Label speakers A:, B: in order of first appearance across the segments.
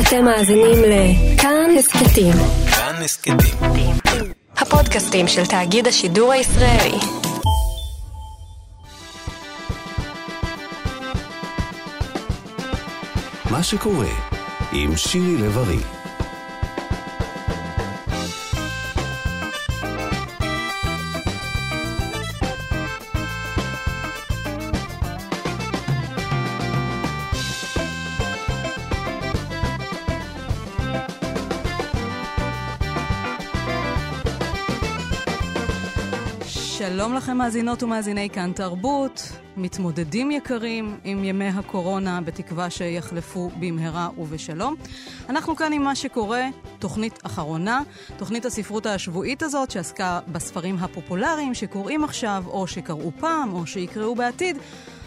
A: אתם מאזינים לכאן הסכתים.
B: כאן הסכתים.
A: הפודקאסטים של תאגיד השידור הישראלי.
B: מה שקורה עם שירי לב-ארי.
C: מאזינות ומאזיני כאן תרבות, מתמודדים יקרים עם ימי הקורונה, בתקווה שיחלפו במהרה ובשלום. אנחנו כאן עם מה שקורה, תוכנית אחרונה, תוכנית הספרות השבועית הזאת שעסקה בספרים הפופולריים שקוראים עכשיו, או שקראו פעם, או שיקראו בעתיד.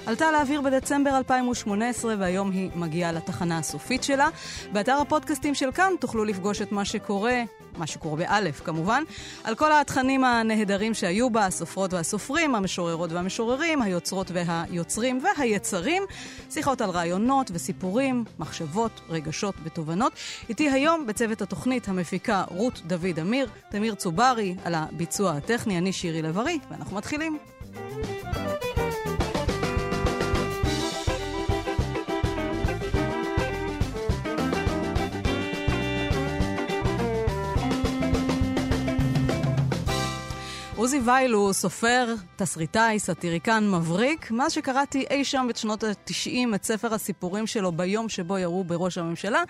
C: עלתה לאוויר בדצמבר 2018 והיום היא מגיעה לתחנה הסופית שלה. באתר הפודקאסטים של כאן תוכלו לפגוש את מה שקורה, מה שקורה באלף כמובן, על כל התכנים הנהדרים שהיו בה, הסופרות והסופרים, המשוררות והמשוררים, היוצרות והיוצרים והיצרים, שיחות על רעיונות וסיפורים, מחשבות, רגשות ותובנות. איתי היום בצוות התוכנית המפיקה רות דוד אמיר, תמיר צוברי על הביצוע הטכני, אני שירי לב-ארי, ואנחנו מתחילים. עוזי וייל הוא סופר, תסריטאי, סאטיריקן, מבריק. מאז שקראתי אי שם בשנות ה-90 את ספר הסיפורים שלו ביום שבו ירו בראש הממשלה,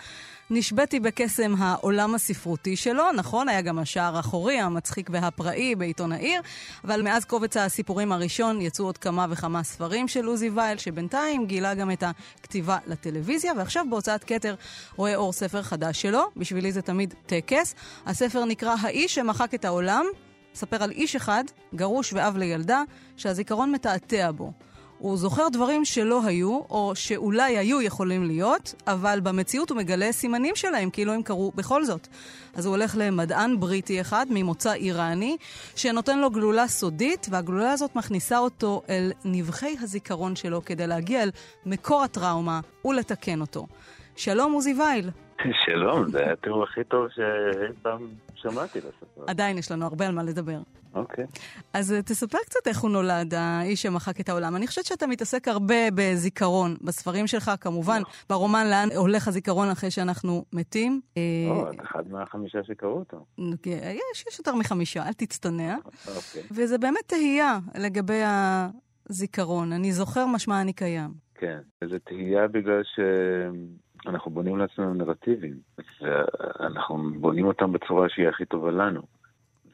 C: נשביתי בקסם העולם הספרותי שלו. נכון, היה גם השער האחורי, המצחיק והפראי בעיתון העיר, אבל מאז קובץ הסיפורים הראשון יצאו עוד כמה וכמה ספרים של עוזי וייל, שבינתיים גילה גם את הכתיבה לטלוויזיה, ועכשיו בהוצאת כתר רואה אור ספר חדש שלו. בשבילי זה תמיד טקס. הספר נקרא האיש שמחק את העולם. מספר על איש אחד, גרוש ואב לילדה, שהזיכרון מתעתע בו. הוא זוכר דברים שלא היו, או שאולי היו יכולים להיות, אבל במציאות הוא מגלה סימנים שלהם, כאילו הם קרו בכל זאת. אז הוא הולך למדען בריטי אחד, ממוצא איראני, שנותן לו גלולה סודית, והגלולה הזאת מכניסה אותו אל נבחי הזיכרון שלו כדי להגיע אל מקור הטראומה ולתקן אותו. שלום, עוזי וייל.
D: שלום, זה התיאור הכי טוב שאי פעם שמעתי לספר.
C: עדיין יש לנו הרבה על מה לדבר.
D: אוקיי.
C: אז תספר קצת איך הוא נולד, האיש שמחק את העולם. אני חושבת שאתה מתעסק הרבה בזיכרון, בספרים שלך, כמובן, ברומן לאן הולך הזיכרון אחרי שאנחנו מתים.
D: או, את אחד מהחמישה שקראו אותו.
C: יש, יש יותר מחמישה, אל תצטנע.
D: אוקיי.
C: וזה באמת תהייה לגבי הזיכרון. אני זוכר משמע אני קיים.
D: כן, זה תהייה בגלל ש... אנחנו בונים לעצמנו נרטיבים, ואנחנו בונים אותם בצורה שהיא הכי טובה לנו.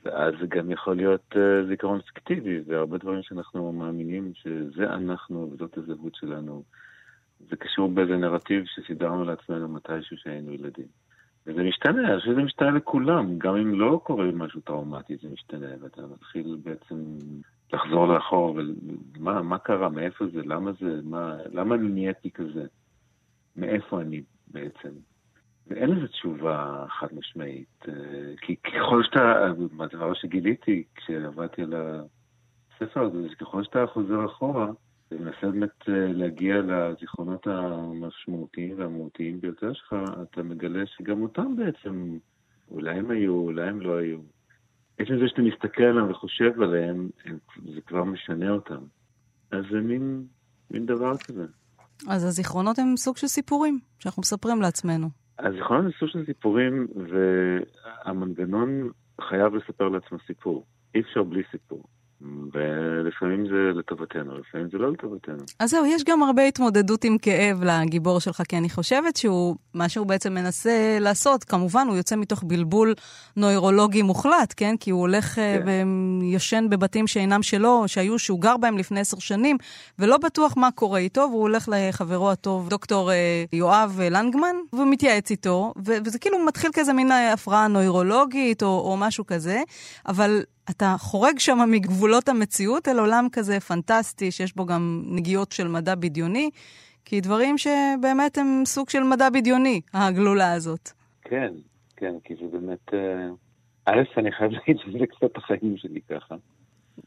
D: ואז זה גם יכול להיות uh, זיכרון פיקטיבי, והרבה דברים שאנחנו מאמינים שזה אנחנו וזאת הזהות שלנו. זה קשור באיזה נרטיב שסידרנו לעצמנו מתישהו שהיינו ילדים. וזה משתנה, אני חושב שזה משתנה לכולם, גם אם לא קורה משהו טראומטי זה משתנה, ואתה מתחיל בעצם לחזור לאחור, ומה מה קרה, מאיפה זה, למה זה, מה, למה אני נהייתי כזה. מאיפה אני בעצם. ואין לזה תשובה חד משמעית, כי ככל שאתה, הדבר שגיליתי כשעבדתי על הספר הזה, זה שככל שאתה חוזר אחורה, ומנסה באמת להגיע לזיכרונות המשמעותיים והמהותיים ביותר שלך, אתה מגלה שגם אותם בעצם, אולי הם היו, אולי הם לא היו. עצם זה שאתה מסתכל עליהם וחושב עליהם, זה כבר משנה אותם. אז זה מין, מין דבר כזה.
C: אז הזיכרונות הם סוג של סיפורים שאנחנו מספרים לעצמנו.
D: הזיכרונות הם סוג של סיפורים, והמנגנון חייב לספר לעצמו סיפור. אי אפשר בלי סיפור. ולפעמים זה לטובתנו, לפעמים זה לא לטובתנו.
C: אז זהו, יש גם הרבה התמודדות עם כאב לגיבור שלך, כי אני חושבת שהוא, מה שהוא בעצם מנסה לעשות, כמובן, הוא יוצא מתוך בלבול נוירולוגי מוחלט, כן? כי הוא הולך כן. וישן בבתים שאינם שלו, שהיו, שהוא גר בהם לפני עשר שנים, ולא בטוח מה קורה איתו, והוא הולך לחברו הטוב, דוקטור יואב לנגמן, ומתייעץ איתו, וזה כאילו מתחיל כזה מין הפרעה נוירולוגית או, או משהו כזה, אבל אתה חורג שם מגבולות המציאות אל עולם כזה פנטסטי, שיש בו גם נגיעות של מדע בדיוני, כי דברים שבאמת הם סוג של מדע בדיוני, הגלולה הזאת.
D: כן, כן, כי זה באמת... א', אני חייב להגיד שזה קצת החיים שלי ככה.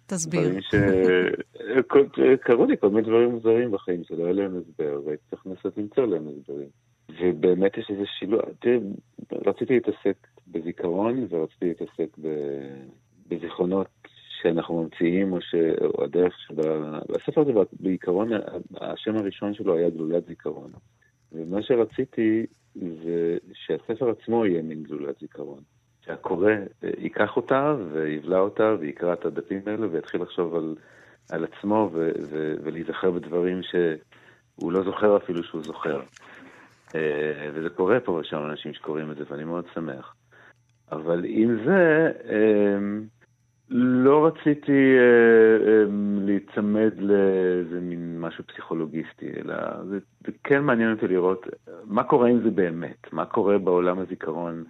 C: תסביר.
D: דברים שקרו לי כל מיני דברים מוזרים בחיים שלא היה להם הסבר, והייתי צריך לנסות למצוא להם הסברים. ובאמת יש איזה שילוב, תראה, רציתי להתעסק בזיכרון ורציתי להתעסק ב... בזיכרונות שאנחנו ממציאים, או, ש... או שבה... הספר הזה בעיקרון, השם הראשון שלו היה גלולת זיכרון. ומה שרציתי זה שהספר עצמו יהיה מין גלולת זיכרון. שהקורא אה, ייקח אותה ויבלע אותה ויקרא את הדפים האלה ויתחיל לחשוב על, על עצמו ו, ו, ולהיזכר בדברים שהוא לא זוכר אפילו שהוא זוכר. אה, וזה קורה פה ושם אנשים שקוראים את זה ואני מאוד שמח. אבל עם זה, אה, לא רציתי להיצמד לאיזה מין משהו פסיכולוגיסטי, אלא זה, זה כן מעניין אותי לראות מה קורה עם זה באמת, מה קורה בעולם הזיכרון.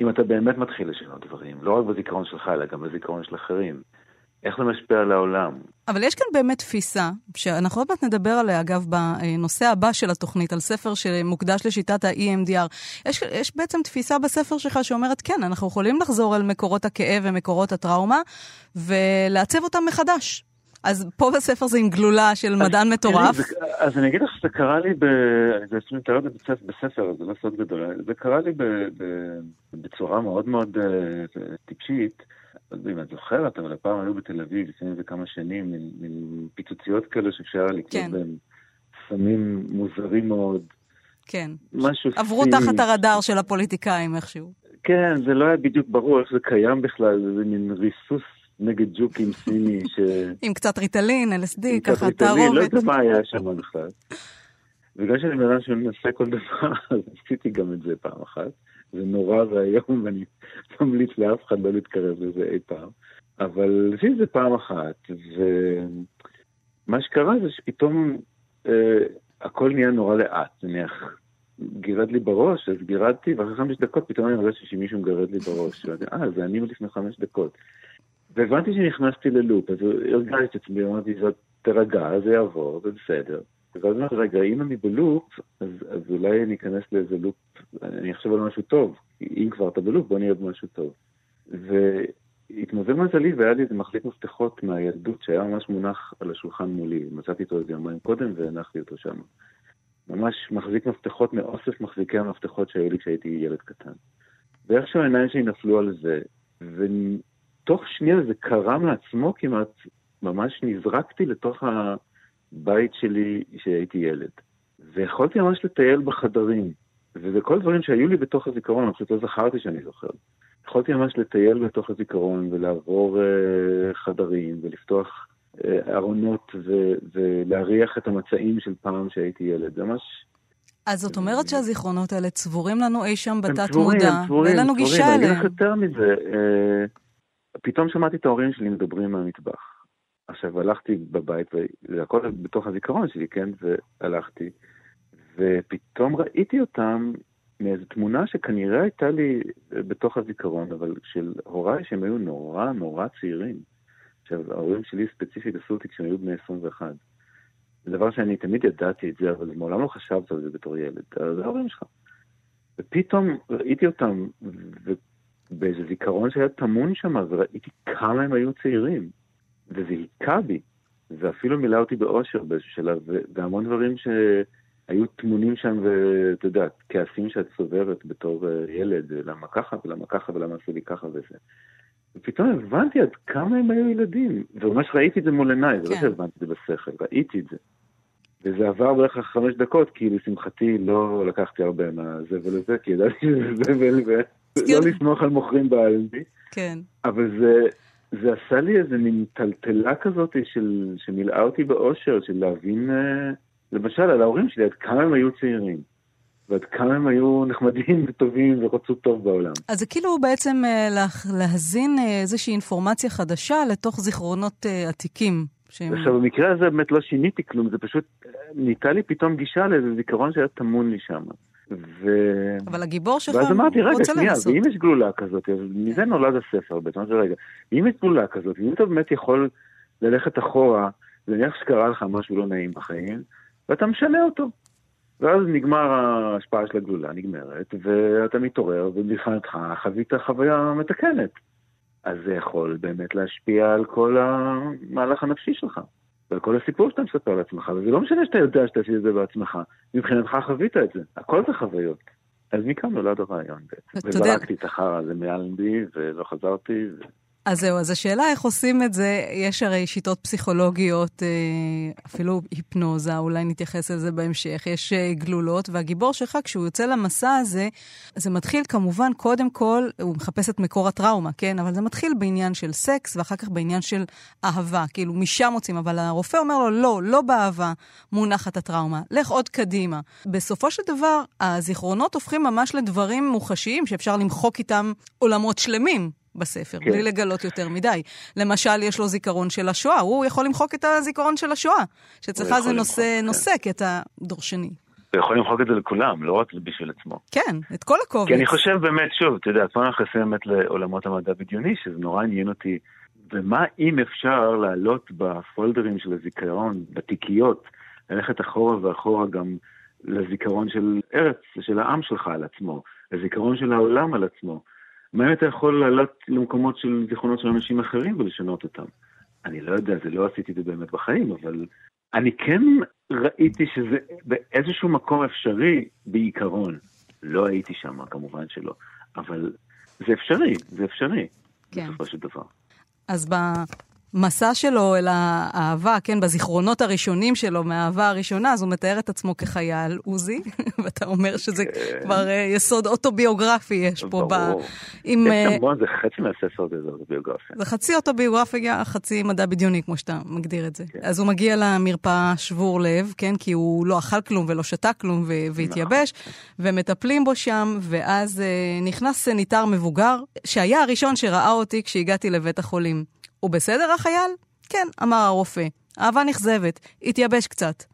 D: אם אתה באמת מתחיל לשנות דברים, לא רק בזיכרון שלך, אלא גם בזיכרון של אחרים. איך זה משפיע על העולם.
C: אבל יש כאן באמת תפיסה, שאנחנו עוד מעט נדבר עליה, אגב, בנושא הבא של התוכנית, על ספר שמוקדש לשיטת ה-EMDR. יש, יש בעצם תפיסה בספר שלך שאומרת, כן, אנחנו יכולים לחזור אל מקורות הכאב ומקורות הטראומה, ולעצב אותם מחדש. אז פה בספר זה עם גלולה של מדען מטורף.
D: זה, אז אני אגיד לך שזה קרה לי, ב... זה אפילו מתאר בספר, זה לא סוד גדול, זה קרה לי ב... ב... בצורה מאוד מאוד uh, טיפשית. לא יודע אם את זוכרת, אבל הפעם היו בתל אביב, לפני איזה כמה שנים, מין פיצוציות כאלה שאפשר לקרוא כן. בהם סמים מוזרים מאוד.
C: כן.
D: משהו
C: עברו. תחת הרדאר של הפוליטיקאים איכשהו.
D: כן, זה לא היה בדיוק ברור איך זה קיים בכלל, זה מין ריסוס נגד ג'וקים סיני ש...
C: עם קצת ריטלין, LSD, ככה תערובת.
D: לא יודע מה היה שם בכלל. בגלל שאני בן אדם שמנסה כל דבר, אז עשיתי גם את זה פעם אחת. זה נורא ואיום, ואני ממליץ לאף אחד לא להתקרב לזה אי פעם. אבל עשיתי את זה פעם אחת, ומה שקרה זה שפתאום אה, הכל נהיה נורא לאט, נניח, גירד לי בראש, אז גירדתי, ואחרי חמש דקות פתאום אני הרגשתי שמישהו מגרד לי בראש. אה, זה אני לפני חמש דקות. והבנתי שנכנסתי ללופ, אז הרגעתי את עצמי, אמרתי, תרגע, זה יעבור, זה בסדר. ואז אמרתי, רגע, אם אני בלופ, אז, אז אולי אני אכנס לאיזה לופ, אני אחשוב על משהו טוב. אם כבר אתה בלופ, בוא נהיה במשהו טוב. והתמזל מזלי והיה לי איזה מחזיק מפתחות מהילדות שהיה ממש מונח על השולחן מולי. מצאתי אותו איזה יומיים קודם והנחתי אותו שם. ממש מחזיק מפתחות מאוסף מחזיקי המפתחות שהיו לי כשהייתי ילד קטן. ואיכשהו העיניים שלי נפלו על זה, ותוך שנייה זה קרם לעצמו כמעט, ממש נזרקתי לתוך ה... בית שלי כשהייתי ילד. ויכולתי ממש לטייל בחדרים. וזה כל דברים שהיו לי בתוך הזיכרון, אני פשוט לא זכרתי שאני זוכר. יכולתי ממש לטייל בתוך הזיכרון ולעבור uh, חדרים ולפתוח uh, ארונות ו- ולהריח את המצעים של פעם שהייתי ילד. זה ממש...
C: אז זאת אומרת שהזיכרונות האלה צבורים לנו אי שם בתת מודע, ואין לנו גישה אליהם.
D: אני אגיד לך יותר מזה, uh, פתאום שמעתי את ההורים שלי מדברים מהמטבח. עכשיו, הלכתי בבית, וזה הכל בתוך הזיכרון שלי, כן? והלכתי, ופתאום ראיתי אותם מאיזו תמונה שכנראה הייתה לי בתוך הזיכרון, אבל של הוריי שהם היו נורא נורא צעירים. עכשיו, ההורים שלי ספציפית עשו אותי כשהם היו בני 21. זה דבר שאני תמיד ידעתי את זה, אבל מעולם לא חשבת על זה בתור ילד. זה ההורים שלך. ופתאום ראיתי אותם, ובאיזה זיכרון שהיה טמון שם, וראיתי כמה הם היו צעירים. וזה היכה בי, ואפילו מילא אותי באושר באיזשהו שלב, והמון דברים שהיו טמונים שם, ואתה יודע, כעסים שאת סוברת בתור אה, ילד, למה ככה ולמה ככה ולמה עשו לי ככה וזה. ופתאום הבנתי עד כמה הם היו ילדים, וממש ראיתי את זה מול עיניי, זה לא כן. שהבנתי את זה בשכל, ראיתי את זה. וזה עבר בערך חמש דקות, כי לשמחתי לא לקחתי הרבה מהזה ולזה, כי ידעתי שזה זבל, ולא לסמוך על מוכרים באלנבי.
C: כן.
D: אבל זה, זה עשה לי איזה מין טלטלה כזאת של, שמילאה אותי באושר, של להבין, אה, למשל, על ההורים שלי, עד כמה הם היו צעירים. ועד כמה הם היו נחמדים וטובים ורצו טוב בעולם.
C: אז זה כאילו בעצם אה, להזין אה, איזושהי אינפורמציה חדשה לתוך זיכרונות עתיקים.
D: שהם... עכשיו, במקרה הזה באמת לא שיניתי כלום, זה פשוט נהייתה לי פתאום גישה לאיזה זיכרון שהיה טמון לי שם.
C: ו... אבל הגיבור שלך
D: רוצה לנסות. ואז אמרתי, רגע, שנייה, ואם יש גלולה כזאת, אז מזה נולד הספר בעצם, אז רגע, אם יש גלולה כזאת, אם אתה באמת יכול ללכת אחורה, נניח שקרה לך משהו לא נעים בחיים, ואתה משנה אותו. ואז נגמר ההשפעה של הגלולה, נגמרת, ואתה מתעורר, ומבחינתך חווית חוויה מתקנת. אז זה יכול באמת להשפיע על כל המהלך הנפשי שלך. ועל כל הסיפור שאתה מספר לעצמך, וזה לא משנה שאתה יודע שאתה עשית את זה בעצמך, מבחינתך חווית את זה, הכל זה חוויות. אז מכאן נולד הרעיון בעצם. וזרקתי את החרא הזה מאלנבי, ולא חזרתי. ו...
C: אז זהו, אז השאלה איך עושים את זה, יש הרי שיטות פסיכולוגיות, אה, אפילו היפנוזה, אולי נתייחס לזה בהמשך, יש אה, גלולות, והגיבור שלך, כשהוא יוצא למסע הזה, זה מתחיל כמובן, קודם כל, הוא מחפש את מקור הטראומה, כן? אבל זה מתחיל בעניין של סקס, ואחר כך בעניין של אהבה, כאילו משם מוצאים, אבל הרופא אומר לו, לא, לא באהבה מונחת הטראומה, לך עוד קדימה. בסופו של דבר, הזיכרונות הופכים ממש לדברים מוחשיים, שאפשר למחוק איתם עולמות שלמים. בספר, כן. בלי לגלות יותר מדי. למשל, יש לו זיכרון של השואה, הוא יכול למחוק את הזיכרון של השואה, שאצלך זה נושא, למחוק, נושא כן. קטע דורשני.
D: הוא יכול למחוק את זה לכולם, לא רק בשביל עצמו.
C: כן, את כל הקובץ.
D: כי אני חושב באמת, שוב, אתה יודע, פה אנחנו נכנסים באמת לעולמות המדע בדיוני, שזה נורא עניין אותי. ומה אם אפשר לעלות בפולדרים של הזיכרון, בתיקיות, ללכת אחורה ואחורה גם לזיכרון של ארץ, של העם שלך על עצמו, לזיכרון של העולם על עצמו. מה אם אתה יכול לעלות למקומות של זיכרונות של אנשים אחרים ולשנות אותם? אני לא יודע, זה לא עשיתי את זה באמת בחיים, אבל אני כן ראיתי שזה באיזשהו מקום אפשרי בעיקרון. לא הייתי שם, כמובן שלא, אבל זה אפשרי, זה אפשרי, כן. בסופו של דבר.
C: אז. המסע שלו אל האהבה, כן, בזיכרונות הראשונים שלו מהאהבה הראשונה, אז הוא מתאר את עצמו כחייל עוזי, ואתה אומר שזה כן. כבר uh, יסוד אוטוביוגרפי יש פה.
D: ברור. עם, כמובן, uh, זה חצי מהספר זה אוטוביוגרפיה.
C: זה חצי אוטוביוגרפיה, חצי מדע בדיוני, כמו שאתה מגדיר את זה. כן. אז הוא מגיע למרפאה שבור לב, כן, כי הוא לא אכל כלום ולא שתה כלום ו- והתייבש. ומטפלים בו שם, ואז uh, נכנס סניטר מבוגר, שהיה הראשון שראה אותי כשהגעתי לבית החולים. הוא בסדר, החייל? כן, אמר הרופא. אהבה נכזבת, התייבש קצת.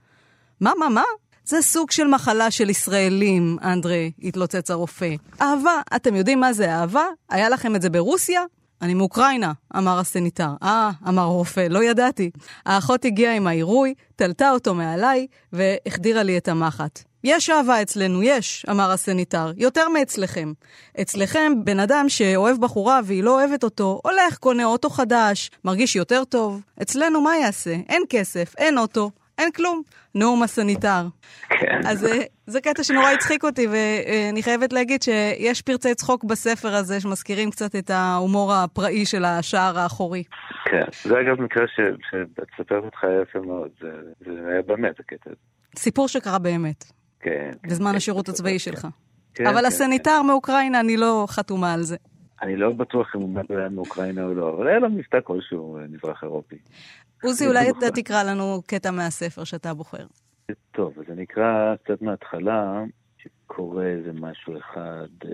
C: מה, מה, מה? זה סוג של מחלה של ישראלים, אנדרי, התלוצץ הרופא. אהבה, אתם יודעים מה זה אהבה? היה לכם את זה ברוסיה? אני מאוקראינה, אמר הסניטר. אה, אמר הרופא, לא ידעתי. האחות הגיעה עם העירוי, תלתה אותו מעליי, והחדירה לי את המחט. יש אהבה אצלנו, יש, אמר הסניטר, יותר מאצלכם. אצלכם, בן אדם שאוהב בחורה והיא לא אוהבת אותו, הולך, קונה אוטו חדש, מרגיש יותר טוב. אצלנו מה יעשה? אין כסף, אין אוטו, אין כלום. נאום הסניטר.
D: כן.
C: אז אה, זה קטע שנורא הצחיק אותי, ואני חייבת להגיד שיש פרצי צחוק בספר הזה שמזכירים קצת את ההומור הפראי של השער האחורי.
D: כן, זה אגב מקרה שאת מספרת אותך יפה מאוד, זה היה באמת הקטע הזה.
C: סיפור שקרה באמת.
D: כן.
C: בזמן כן, השירות הצבאי שלך. כן, אבל כן, הסניטר כן. מאוקראינה, אני לא חתומה על זה.
D: אני לא בטוח אם הוא היה מאוקראינה או לא, אבל היה לו מבטא כלשהו אה, מזרח אירופי.
C: עוזי, אולי אתה תקרא לנו קטע מהספר שאתה בוחר.
D: טוב, אז אני אקרא קצת מההתחלה, שקורה איזה משהו אחד אה,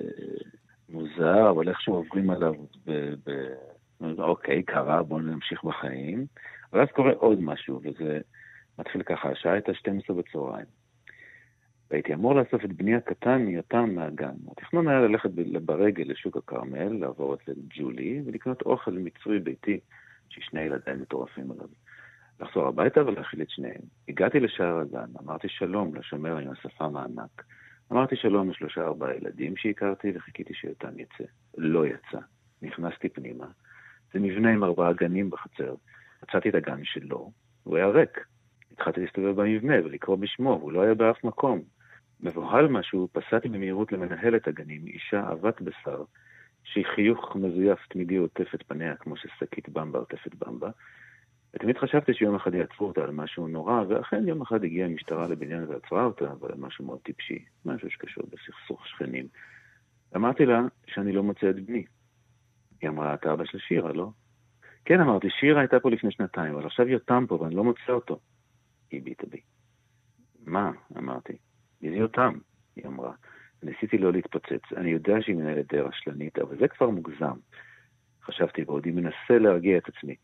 D: מוזר, אבל איכשהו עוברים עליו ב... ב... אוקיי, קרה, בואו נמשיך בחיים. ואז קורה עוד משהו, וזה מתחיל ככה, השעה הייתה 12 בצהריים. והייתי אמור לאסוף את בני הקטן מיותם מהגן. התכנון היה ללכת ברגל לשוק הכרמל, לעבור אצל ג'ולי, ולקנות אוכל מצרי ביתי, ששני ילדיי מטורפים עליו. לחזור הביתה ולהכיל את שניהם. הגעתי לשער הגן, אמרתי שלום לשומר עם השפם הענק. אמרתי שלום לשלושה ארבעה ילדים שהכרתי וחיכיתי שיותם יצא. לא יצא. נכנסתי פנימה. זה מבנה עם ארבעה גנים בחצר. מצאתי את הגן שלו, הוא היה ריק. התחלתי להסתובב במבנה ולקרוא בשמו, והוא לא היה באף מקום. מבוהל משהו, פסעתי במהירות למנהלת הגנים, אישה עבת בשר, שהיא חיוך מזויף תמידי עוטף את פניה כמו ששקית במבה עוטפת במבה. ותמיד חשבתי שיום אחד יעצרו אותה על משהו נורא, ואכן יום אחד הגיעה המשטרה לבניין ועצרה אותה, אבל משהו מאוד טיפשי, משהו שקשור בסכסוך שכנים. אמרתי לה שאני לא מוצא את בני. היא אמרה, אתה אבא של שירה, לא? כן, אמרתי, שירה הייתה פה לפני שנתיים, אבל עכשיו יותם פה ואני לא מוצא אותו. היא הביטה בי. מה? אמרתי. מי זה יותם? היא אמרה. ניסיתי לא להתפוצץ. אני יודע שהיא מנהלת די רשלנית, אבל זה כבר מוגזם. חשבתי בעודי מנסה להרגיע את עצמי.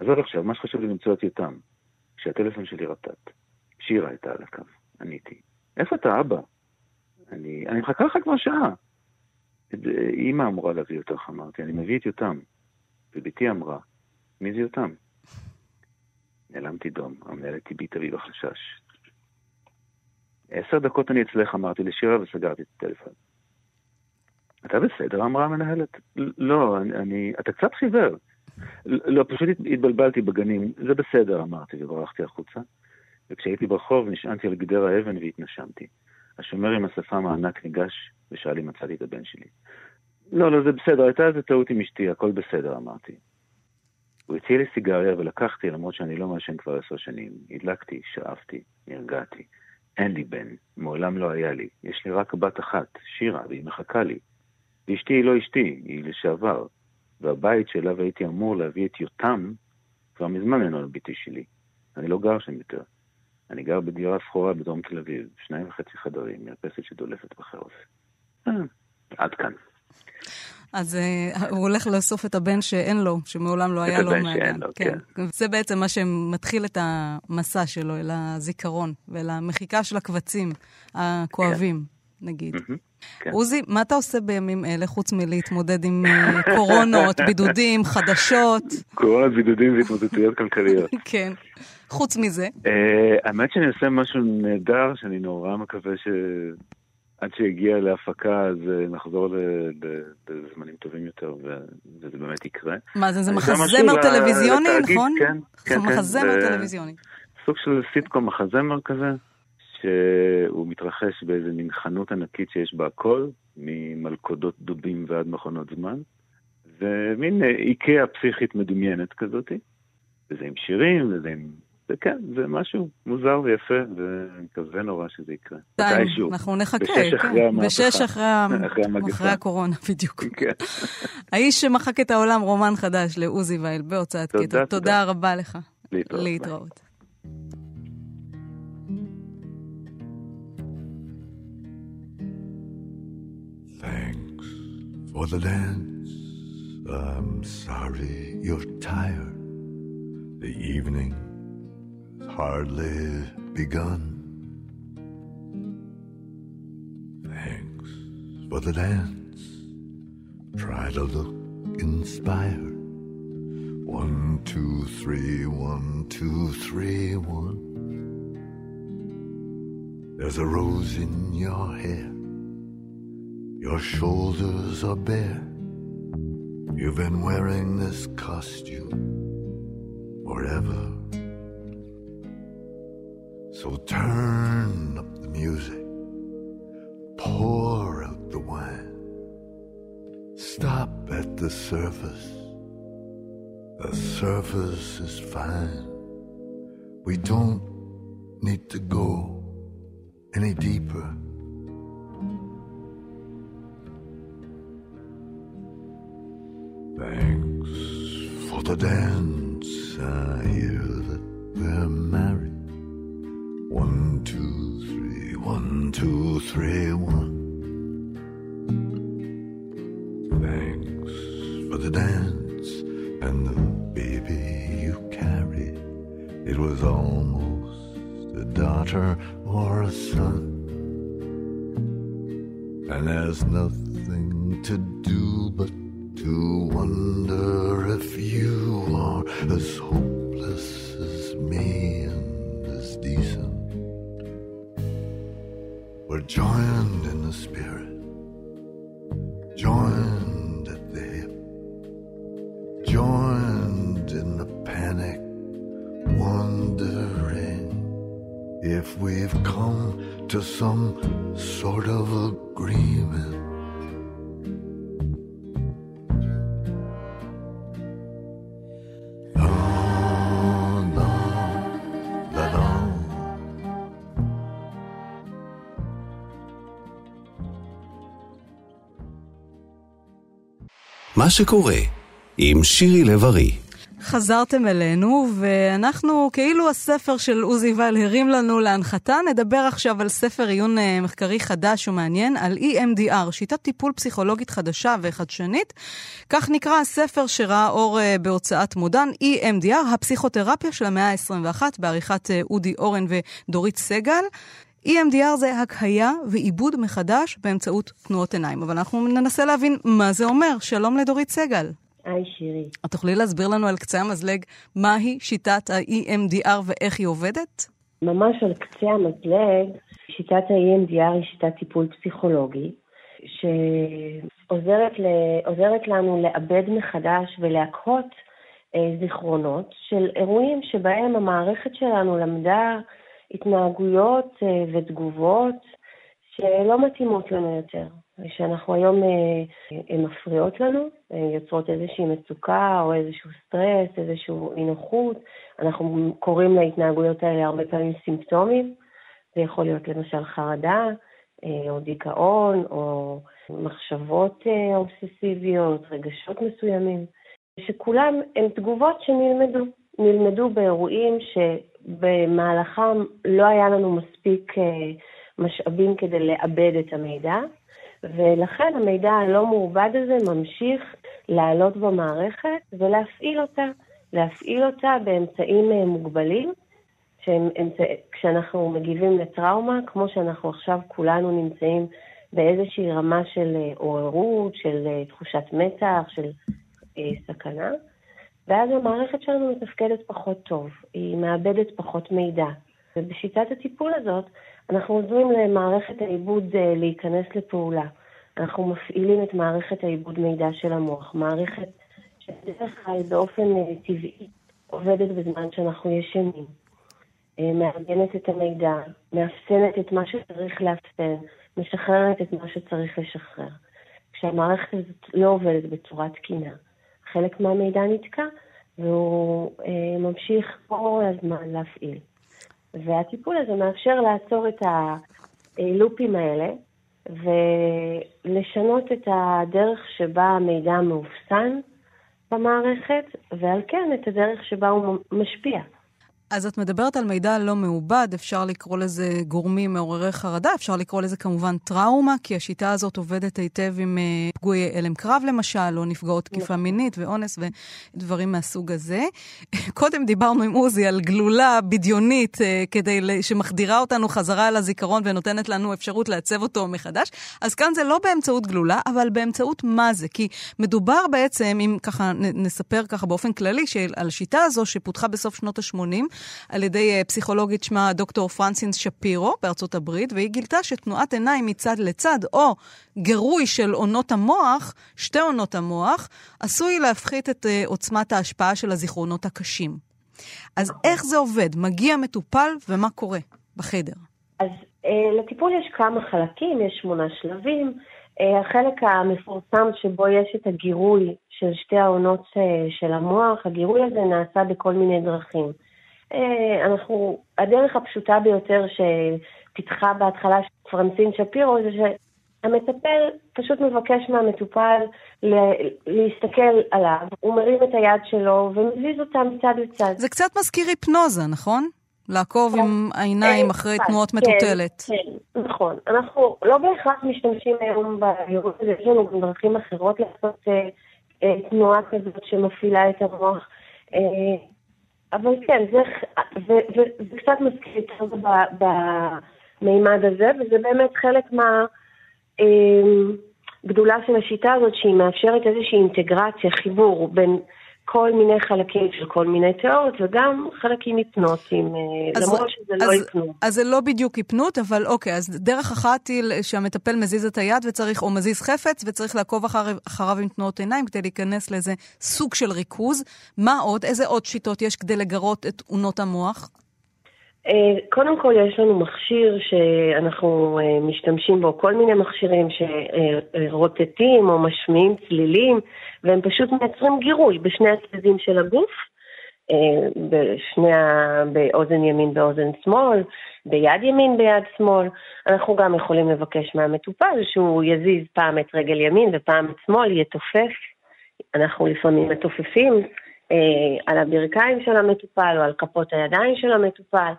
D: אז עד עכשיו, מה שחשוב לי למצוא את יותם, כשהטלפון שלי רטט. שירה הייתה על הקו, עניתי. איפה אתה, אבא? אני, אני מחכה לך כבר שעה. אימא אמורה להביא אותך, אמרתי, אני מביא את יותם. ובתי אמרה, מי זה יותם? נעלמתי דום, המנהלת הביטה בי בחשש. עשר דקות אני אצלך, אמרתי לשירה וסגרתי את הטלפון. אתה בסדר? אמרה המנהלת. לא, אני, אני... אתה קצת חיוור. לא, פשוט התבלבלתי בגנים. זה בסדר, אמרתי, וברחתי החוצה. וכשהייתי ברחוב נשענתי על גדר האבן והתנשמתי. השומר עם השפם הענק ניגש ושאל אם מצאתי את הבן שלי. לא, לא, זה בסדר, הייתה איזה טעות עם אשתי, הכל בסדר, אמרתי. הוא הציע לי סיגריה ולקחתי, למרות שאני לא מעשן כבר עשר שנים. הדלקתי, שאפתי, נרגעתי. אין לי בן, מעולם לא היה לי. יש לי רק בת אחת, שירה, והיא מחכה לי. ואשתי היא לא אשתי, היא לשעבר. והבית שאליו הייתי אמור להביא את יותם, כבר מזמן אינו ביתי שלי. אני לא גר שם יותר. אני גר בדירה שכורה בדרום תל אביב, שניים וחצי חדרים, מרפסת שדולפת בחרב. אה, עד כאן.
C: אז uh, הוא הולך לאסוף את הבן שאין לו, שמעולם לא היה לו
D: לו, כן. כן.
C: זה בעצם מה שמתחיל את המסע שלו, אל הזיכרון, ואל המחיקה של הקבצים הכואבים, כן. נגיד. כן. עוזי, מה אתה עושה בימים אלה, חוץ מלהתמודד עם uh, קורונות, בידודים, חדשות?
D: קורונות, בידודים והתמודדויות כלכליות.
C: כן. חוץ מזה?
D: Uh, האמת שאני עושה משהו נהדר, שאני נורא מקווה ש... עד שיגיע להפקה, אז אה, נחזור לזמנים טובים יותר, וזה באמת יקרה.
C: מה זה, זה מחזמר טלוויזיוני, נכון?
D: כן, כן,
C: כן. מחזמר טלוויזיוני.
D: סוג של סיטקום מחזמר כזה, שהוא מתרחש באיזה מין חנות ענקית שיש בה הכל, ממלכודות דובים ועד מכונות זמן, ומין איקאה פסיכית מדומיינת כזאתי. וזה עם שירים, וזה עם וכן, זה משהו מוזר ויפה, ומקווה נורא שזה יקרה.
C: מתישהו. אנחנו נחכה, בשש
D: כן. אחרי המהפכה.
C: בשש אחרי, אחרי הקורונה, בדיוק. כן. האיש שמחק את העולם, רומן חדש לעוזי וייל בהוצאת קטע. תודה, תודה רבה לך.
D: להתראות.
C: להתראות.
E: Thanks for the dance. I'm sorry you're tired. The evening hardly begun. Thanks for the dance. Try to look inspired. One, two, three, one, two, three, one. There's a rose in your hair. Your shoulders are bare. You've been wearing this costume forever. So turn up the music, pour out the wine, stop at the surface. The surface is fine. We don't need to go any deeper. Thanks for the dance. I hear that we're married. One, two, three, one, two, three, one. Thanks for the dance and the baby you carried. It was almost a daughter or a son. And there's nothing to do
B: מה שקורה עם שירי לב-ארי.
C: חזרתם אלינו, ואנחנו, כאילו הספר של עוזי וייל הרים לנו להנחתה, נדבר עכשיו על ספר עיון אה, מחקרי חדש ומעניין, על EMDR, שיטת טיפול פסיכולוגית חדשה וחדשנית. כך נקרא הספר שראה אור אה, בהוצאת מודן, EMDR, הפסיכותרפיה של המאה ה-21, בעריכת אה, אודי אורן ודורית סגל. EMDR זה הקהייה ועיבוד מחדש באמצעות תנועות עיניים. אבל אנחנו ננסה להבין מה זה אומר. שלום לדורית סגל.
F: היי שירי.
C: את תוכלי להסביר לנו על קצה המזלג מהי שיטת ה-EMDR ואיך היא עובדת?
F: ממש על קצה המזלג, שיטת ה-EMDR היא שיטת טיפול פסיכולוגי, שעוזרת ל... לנו לעבד מחדש ולהקהות אה, זיכרונות של אירועים שבהם המערכת שלנו למדה התנהגויות אה, ותגובות שלא מתאימות לנו יותר, ושאנחנו היום, הן מפריעות לנו, יוצרות איזושהי מצוקה או איזשהו סטרס, איזושהי אי נוחות. אנחנו קוראים להתנהגויות האלה הרבה פעמים סימפטומים. זה יכול להיות למשל חרדה, או דיכאון, או מחשבות אובססיביות, רגשות מסוימים. שכולם הם תגובות שנלמדו. נלמדו באירועים שבמהלכם לא היה לנו מספיק אה, משאבים כדי לעבד את המידע, ולכן המידע הלא מעובד הזה ממשיך לעלות במערכת ולהפעיל אותה. להפעיל אותה באמצעים אה, מוגבלים, שהם אמצע... כשאנחנו מגיבים לטראומה, כמו שאנחנו עכשיו כולנו נמצאים באיזושהי רמה של אה, עוררות, של תחושת מתח, של סכנה, ואז המערכת שלנו מתפקדת פחות טוב, היא מאבדת פחות מידע. ובשיטת הטיפול הזאת, אנחנו עוזרים למערכת העיבוד אה, להיכנס לפעולה. אנחנו מפעילים את מערכת העיבוד מידע של המוח, מערכת שבדרך כלל באופן אה, טבעי עובדת בזמן שאנחנו ישנים. מארגנת את המידע, מאפסנת את מה שצריך לאפסן, משחררת את מה שצריך לשחרר. כשהמערכת הזאת לא עובדת בצורה תקינה, חלק מהמידע נתקע, והוא אה, ממשיך כל הזמן להפעיל. והטיפול הזה מאפשר לעצור את הלופים האלה ולשנות את הדרך שבה המידע מאופסן במערכת, ועל כן את הדרך שבה הוא משפיע.
C: אז את מדברת על מידע לא מעובד, אפשר לקרוא לזה גורמים מעוררי חרדה, אפשר לקרוא לזה כמובן טראומה, כי השיטה הזאת עובדת היטב עם uh, פגועי הלם קרב למשל, או נפגעות תקיפה נכון. מינית ואונס ודברים מהסוג הזה. קודם דיברנו עם עוזי על גלולה בדיונית uh, כדי שמחדירה אותנו חזרה אל הזיכרון ונותנת לנו אפשרות לעצב אותו מחדש. אז כאן זה לא באמצעות גלולה, אבל באמצעות מה זה? כי מדובר בעצם, אם ככה נספר ככה באופן כללי, על השיטה הזו שפותחה בסוף שנות ה-80, על ידי אה, פסיכולוגית שמה דוקטור פרנסינס שפירו בארצות הברית, והיא גילתה שתנועת עיניים מצד לצד, או גירוי של עונות המוח, שתי עונות המוח, עשוי להפחית את אה, עוצמת ההשפעה של הזיכרונות הקשים. אז איך זה עובד? מגיע מטופל ומה קורה בחדר?
F: אז אה, לטיפול יש כמה חלקים, יש שמונה שלבים. אה, החלק המפורסם שבו יש את הגירוי של שתי העונות אה, של המוח, הגירוי הזה נעשה בכל מיני דרכים. אה, אנחנו, הדרך הפשוטה ביותר שפיתחה בהתחלה פרנסין שפירו זה שהמטפל פשוט מבקש מהמטופל להסתכל עליו, הוא מרים את היד שלו ומזיז אותה מצד לצד.
C: זה קצת מזכיר היפנוזה, נכון? לעקוב עם כן. העיניים אה, אחרי תנועות מטוטלת.
F: כן, כן, נכון. אנחנו לא בהכרח משתמשים היום באירוע הזה, יש לנו גם דרכים אחרות לעשות אה, תנועה כזאת שמפעילה את המוח. אבל כן, זה, זה, זה, זה קצת מזכיר את זה במימד הזה, וזה באמת חלק מהגדולה אמ, של השיטה הזאת, שהיא מאפשרת איזושהי אינטגרציה, חיבור בין כל מיני חלקים של כל מיני תיאוריות, וגם חלקים היפנוטיים, אה, למרות שזה לא אז, לא היפנות.
C: אז זה לא בדיוק היפנות, אבל אוקיי, אז דרך אחת היא שהמטפל מזיז את היד וצריך, או מזיז חפץ, וצריך לעקוב אחר, אחריו עם תנועות עיניים כדי להיכנס לאיזה סוג של ריכוז. מה עוד? איזה עוד שיטות יש כדי לגרות את תאונות המוח?
F: אה, קודם כל יש לנו מכשיר שאנחנו אה, משתמשים בו, כל מיני מכשירים שרוטטים או משמיעים צלילים. והם פשוט מייצרים גירוי בשני הצדדים של הגוף, אה, בשני ה... באוזן ימין באוזן שמאל, ביד ימין ביד שמאל. אנחנו גם יכולים לבקש מהמטופל שהוא יזיז פעם את רגל ימין ופעם את שמאל, יתופף. אנחנו לפעמים מתופפים אה, על הברכיים של המטופל או על כפות הידיים של המטופל.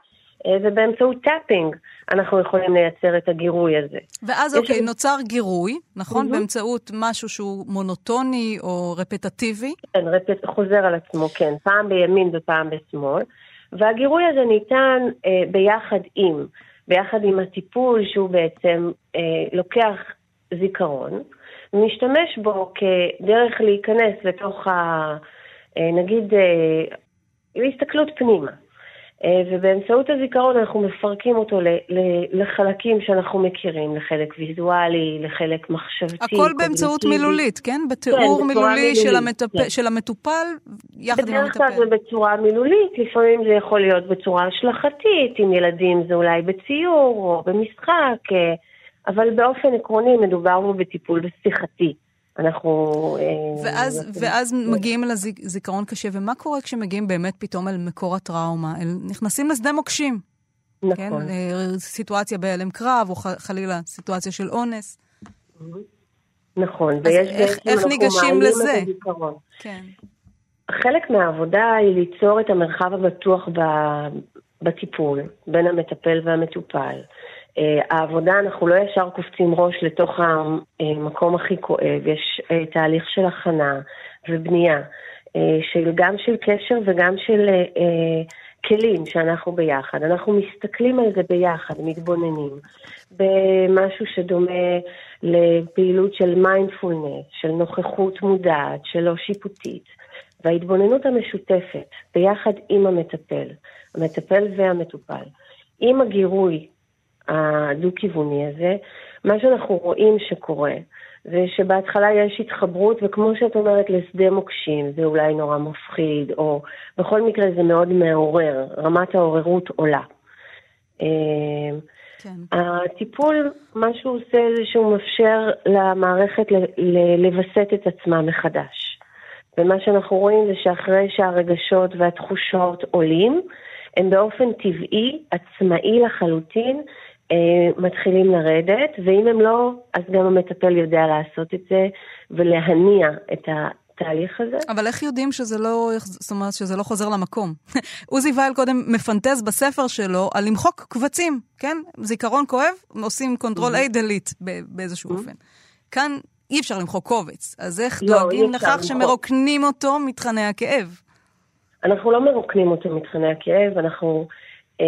F: אה, ובאמצעות tapping אנחנו יכולים לייצר את הגירוי הזה.
C: ואז אוקיי, יש... נוצר גירוי, נכון? Mm-hmm. באמצעות משהו שהוא מונוטוני או רפטטיבי?
F: כן, רפט... חוזר על עצמו, כן, פעם בימין ופעם בשמאל. והגירוי הזה ניתן אה, ביחד עם, ביחד עם הטיפול שהוא בעצם אה, לוקח זיכרון, ומשתמש בו כדרך להיכנס לתוך ה... אה, נגיד, אה, להסתכלות פנימה. אה, ובאמצעות הזיכרון אנחנו מפרקים אותו לחלקים שאנחנו מכירים, לחלק ויזואלי, לחלק מחשבתי.
C: הכל באמצעות. מילולית, כן? בתיאור
F: בצורה
C: מילולי
F: מילולית,
C: של, המטפ...
F: כן.
C: של המטופל יחד עם
F: בדרך כלל זה
C: המטפל.
F: בצורה מילולית, לפעמים זה יכול להיות בצורה השלכתית, עם ילדים זה אולי בציור או במשחק, אה, אבל באופן עקרוני מדובר בטיפול שיחתי. אנחנו... אה,
C: ואז,
F: אנחנו-
C: ואז מגיעים אל הזיכרון קשה, ומה קורה כשמגיעים באמת פתאום אל מקור הטראומה? אל, נכנסים לשדה מוקשים, כן?
F: נכון.
C: אה, סיטואציה בהלם קרב, או ח- חלילה סיטואציה של אונס.
F: נכון, ויש
C: איך- איך ניגשים לזה? כן.
F: חלק מהעבודה היא ליצור את המרחב הבטוח ב- בטיפול, בין המטפל והמטופל. אה, העבודה, אנחנו לא ישר קופצים ראש לתוך המקום הכי כואב, יש אה, תהליך של הכנה ובנייה, אה, של, גם של קשר וגם של כלים שאנחנו ביחד. אנחנו מסתכלים על זה ביחד, מתבוננים, במשהו שדומה לפעילות של מיינדפולנס, של נוכחות מודעת, שלא שיפוטית. וההתבוננות המשותפת ביחד עם המטפל, המטפל והמטופל, עם הגירוי הדו-כיווני הזה, מה שאנחנו רואים שקורה זה שבהתחלה יש התחברות, וכמו שאת אומרת, לשדה מוקשים, זה אולי נורא מפחיד, או בכל מקרה זה מאוד מעורר, רמת העוררות עולה. אה,
C: כן.
F: הטיפול, מה שהוא עושה זה שהוא מאפשר למערכת לווסת את עצמה מחדש. ומה שאנחנו רואים זה שאחרי שהרגשות והתחושות עולים, הם באופן טבעי, עצמאי לחלוטין, מתחילים לרדת, ואם הם לא, אז גם המטפל יודע לעשות את זה ולהניע את התהליך הזה.
C: אבל איך יודעים שזה לא, זאת אומרת, שזה לא חוזר למקום? עוזי וייל קודם מפנטז בספר שלו על למחוק קבצים, כן? זיכרון כואב, עושים control A delete באיזשהו אופן. כאן אי אפשר למחוק קובץ, אז איך
F: לא,
C: דואגים לכך
F: למחוק.
C: שמרוקנים אותו מתכני הכאב?
F: אנחנו לא מרוקנים אותו מתכני הכאב, אנחנו אה,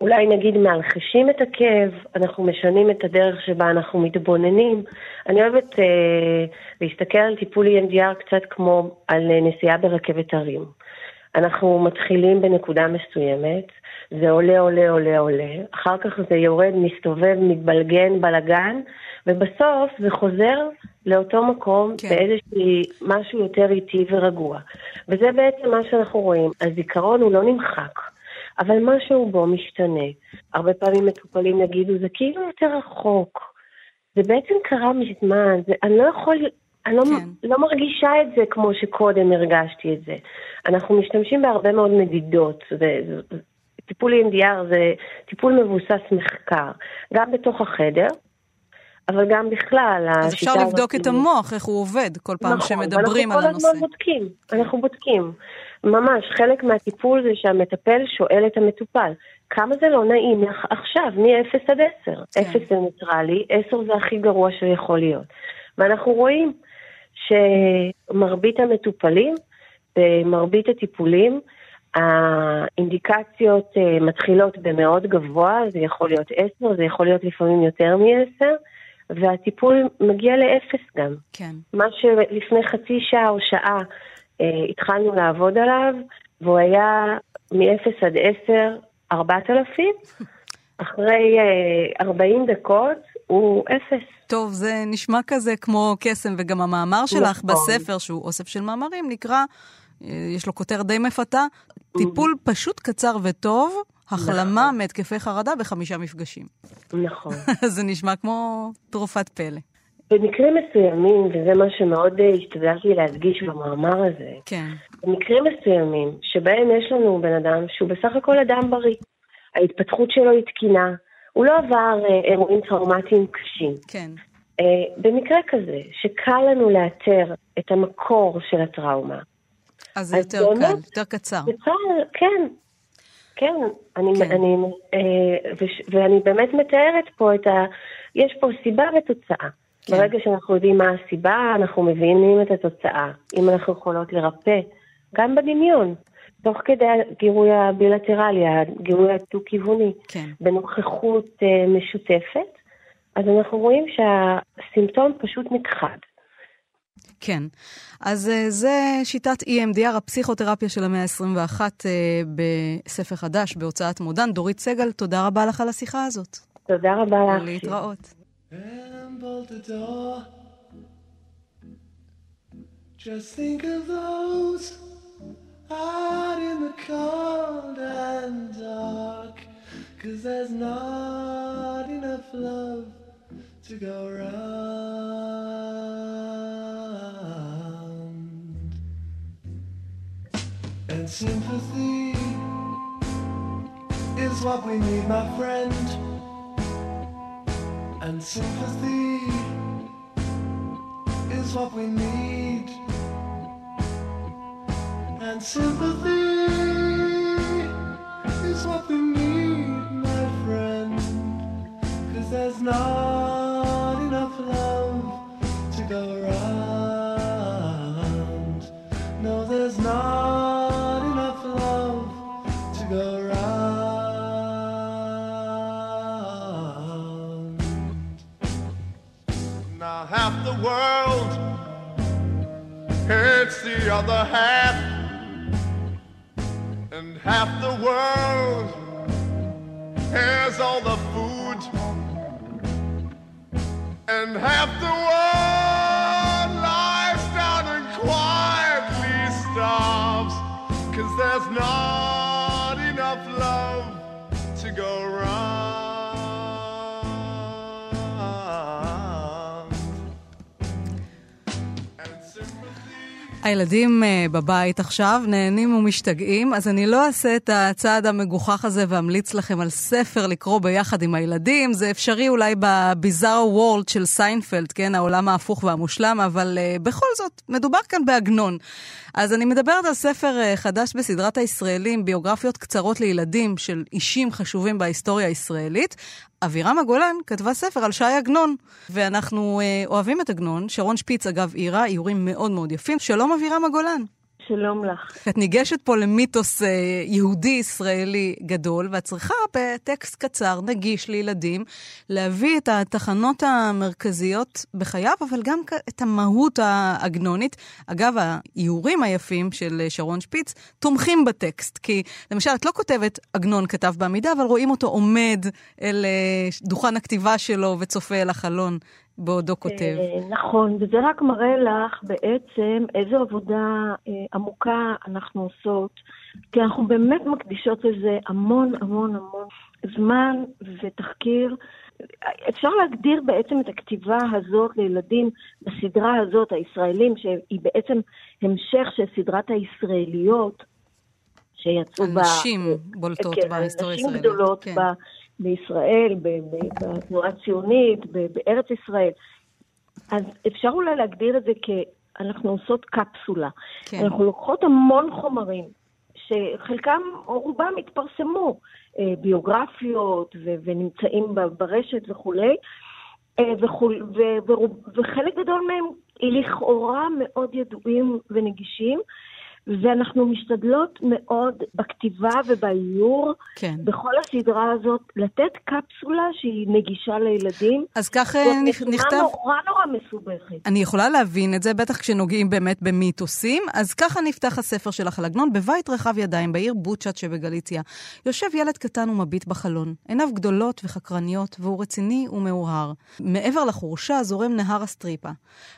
F: אולי נגיד מאלחשים את הכאב, אנחנו משנים את הדרך שבה אנחנו מתבוננים. אני אוהבת אה, להסתכל על טיפול EMDR קצת כמו על אה, נסיעה ברכבת הרים. אנחנו מתחילים בנקודה מסוימת, זה עולה, עולה, עולה, עולה, אחר כך זה יורד, מסתובב, מתבלגן, בלגן, ובסוף זה חוזר לאותו מקום
C: כן.
F: כן. באיזשהי משהו יותר איטי ורגוע. וזה בעצם מה שאנחנו רואים. הזיכרון הוא לא נמחק, אבל משהו בו משתנה. הרבה פעמים מטופלים יגידו, זה כאילו יותר רחוק. זה בעצם קרה מזמן, זה, אני לא יכול, אני לא,
C: כן.
F: כן. לא מרגישה את זה כמו שקודם הרגשתי את זה. אנחנו משתמשים בהרבה מאוד מדידות. זה, זה, טיפול EMDR זה טיפול מבוסס מחקר, גם בתוך החדר, אבל גם בכלל.
C: אז אפשר לבדוק
F: הזאת
C: את המוח, איך הוא עובד, כל פעם
F: נכון,
C: שמדברים על
F: ואנחנו כל
C: הנושא.
F: הזמן בודקים, אנחנו בודקים. ממש, חלק מהטיפול זה שהמטפל שואל את המטופל, כמה זה לא נעים לך עכשיו, מ-0 עד 10.
C: כן.
F: 0 זה ניטרלי, 10 זה הכי גרוע שיכול להיות. ואנחנו רואים שמרבית המטופלים, במרבית הטיפולים, האינדיקציות אה, מתחילות במאוד גבוה, זה יכול להיות 10, זה יכול להיות לפעמים יותר מ-10, והטיפול מגיע לאפס גם.
C: כן.
F: מה שלפני חצי שעה או שעה התחלנו לעבוד עליו, והוא היה מ-0 עד 10, 4,000, אחרי אה, 40 דקות הוא 0.
C: טוב, זה נשמע כזה כמו קסם, וגם המאמר שלך
F: נכון.
C: בספר, שהוא אוסף של מאמרים, נקרא, אה, יש לו כותרת די מפתה, טיפול פשוט קצר וטוב, החלמה
F: נכון.
C: מהתקפי חרדה בחמישה מפגשים.
F: נכון.
C: זה נשמע כמו תרופת פלא.
F: במקרים מסוימים, וזה מה שמאוד אה, השתדלתי להדגיש במאמר הזה,
C: כן,
F: במקרים מסוימים שבהם יש לנו בן אדם שהוא בסך הכל אדם בריא, ההתפתחות שלו היא תקינה, הוא לא עבר אה, אירועים טראומטיים קשים.
C: כן.
F: אה, במקרה כזה, שקל לנו לאתר את המקור של הטראומה,
C: אז זה יותר
F: באמת-
C: קל, יותר קצר.
F: קל, כן, כן, אני,
C: כן.
F: כן. אני, אה, וש, ואני באמת מתארת פה את ה... יש פה סיבה ותוצאה.
C: כן.
F: ברגע שאנחנו יודעים מה הסיבה, אנחנו מבינים את התוצאה. אם אנחנו יכולות לרפא, גם בדמיון, תוך כדי הגירוי הבילטרלי, הגירוי הדו-כיווני,
C: כן.
F: בנוכחות אה, משותפת, אז אנחנו רואים שהסימפטום פשוט נכחד.
C: כן. אז uh, זה שיטת EMDR, הפסיכותרפיה של המאה ה-21 uh, בספר חדש, בהוצאת מודן. דורית סגל, תודה רבה לך על השיחה הזאת.
G: תודה רבה לך.
C: להתראות.
H: Just think of those out in the cold and dark. Cause there's not enough love to go round. And sympathy is what we need, my friend. And sympathy is what we need. And sympathy is what we need, my friend. Cause there's not enough love to go around. The other half, and half the world has all the food, and half the world lies down and quietly starves, cause there's not enough love to go round.
C: הילדים אה, בבית עכשיו נהנים ומשתגעים, אז אני לא אעשה את הצעד המגוחך הזה ואמליץ לכם על ספר לקרוא ביחד עם הילדים. זה אפשרי אולי ב Bizarro World של סיינפלד, כן? העולם ההפוך והמושלם, אבל אה, בכל זאת, מדובר כאן בעגנון. אז אני מדברת על ספר אה, חדש בסדרת הישראלים, ביוגרפיות קצרות לילדים של אישים חשובים בהיסטוריה הישראלית. אבירמה גולן כתבה ספר על ש"י עגנון, ואנחנו אה, אוהבים את עגנון. שרון שפיץ, אגב, עירה איורים מאוד מאוד יפים. שלום אבירם הגולן.
G: שלום לך.
C: את ניגשת פה למיתוס אה, יהודי-ישראלי גדול, ואת צריכה בטקסט קצר, נגיש לילדים, להביא את התחנות המרכזיות בחייו, אבל גם את המהות העגנונית. אגב, האיורים היפים של שרון שפיץ תומכים בטקסט, כי למשל, את לא כותבת עגנון כתב בעמידה, אבל רואים אותו עומד אל אה, דוכן הכתיבה שלו וצופה אל החלון. בעודו כותב.
G: אה, נכון, וזה רק מראה לך בעצם איזו עבודה אה, עמוקה אנחנו עושות, כי אנחנו באמת מקדישות לזה המון המון המון זמן ותחקיר. אפשר להגדיר בעצם את הכתיבה הזאת לילדים בסדרה הזאת, הישראלים, שהיא בעצם המשך של סדרת הישראליות שיצאו ב...
C: נשים בולטות
G: כן,
C: בהיסטוריה
G: נשים
C: הישראלית.
G: גדולות
C: כן.
G: בישראל, בתנועה הציונית, בארץ ישראל. אז אפשר אולי להגדיר את זה כאנחנו עושות קפסולה.
C: כן.
G: אנחנו לוקחות המון חומרים, שחלקם או רובם התפרסמו, אה, ביוגרפיות ו- ונמצאים ברשת וכולי, אה, וכול, ו- וחלק גדול מהם לכאורה מאוד ידועים ונגישים, ואנחנו משתדלות מאוד בכתיבה ובאיור,
C: כן.
G: בכל הסדרה הזאת, לתת קפסולה שהיא נגישה לילדים.
C: אז כך אה,
G: זאת
C: נכתב...
G: נורא נורא מסובכת.
C: אני יכולה להבין את זה, בטח כשנוגעים באמת במיתוסים. אז ככה נפתח הספר שלך על עגנון, בבית רחב ידיים, בעיר בוצ'אט שבגליציה. יושב ילד קטן ומביט בחלון, עיניו גדולות וחקרניות, והוא רציני ומאוהר. מעבר לחורשה זורם נהר הסטריפה.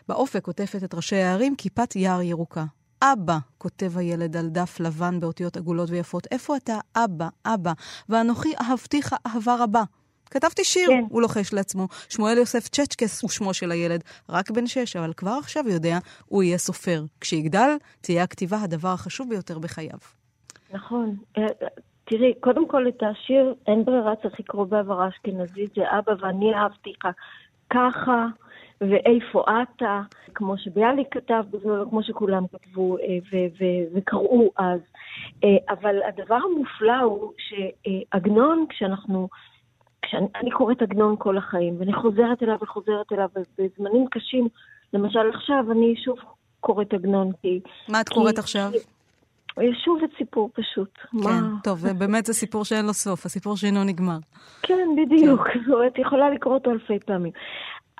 C: באופק עוטפת את ראשי הערים כיפת יער ירוקה. אבא, כותב הילד על דף לבן באותיות עגולות ויפות, איפה אתה, אבא, אבא? ואנוכי אהבתיך אהבה רבה. כתבתי שיר,
G: כן.
C: הוא לוחש לעצמו. שמואל יוסף צ'צ'קס הוא שמו של הילד, רק בן שש, אבל כבר עכשיו יודע, הוא יהיה סופר. כשיגדל, תהיה הכתיבה הדבר החשוב ביותר בחייו.
G: נכון. אה, תראי, קודם כל את השיר, אין ברירה, צריך לקרוא בעברה אשכנזית, זה אבא ואני אהבתיך ככה, ואיפה אתה, כמו שביאליק כתב בזמנו, כמו שכולם כתבו אה, וקראו אז. אה, אבל הדבר המופלא הוא שעגנון, כשאנחנו, כשאני קוראת עגנון כל החיים, ואני חוזרת אליו וחוזרת אליו, ובזמנים קשים, למשל עכשיו, אני שוב קוראת עגנון, כי...
C: מה את
G: כי-
C: קוראת עכשיו?
G: שוב את סיפור פשוט.
C: כן,
G: מה?
C: טוב, באמת זה סיפור שאין לו סוף, הסיפור שאינו נגמר.
G: כן, בדיוק. זאת אומרת, יכולה לקרוא אותו אלפי פעמים.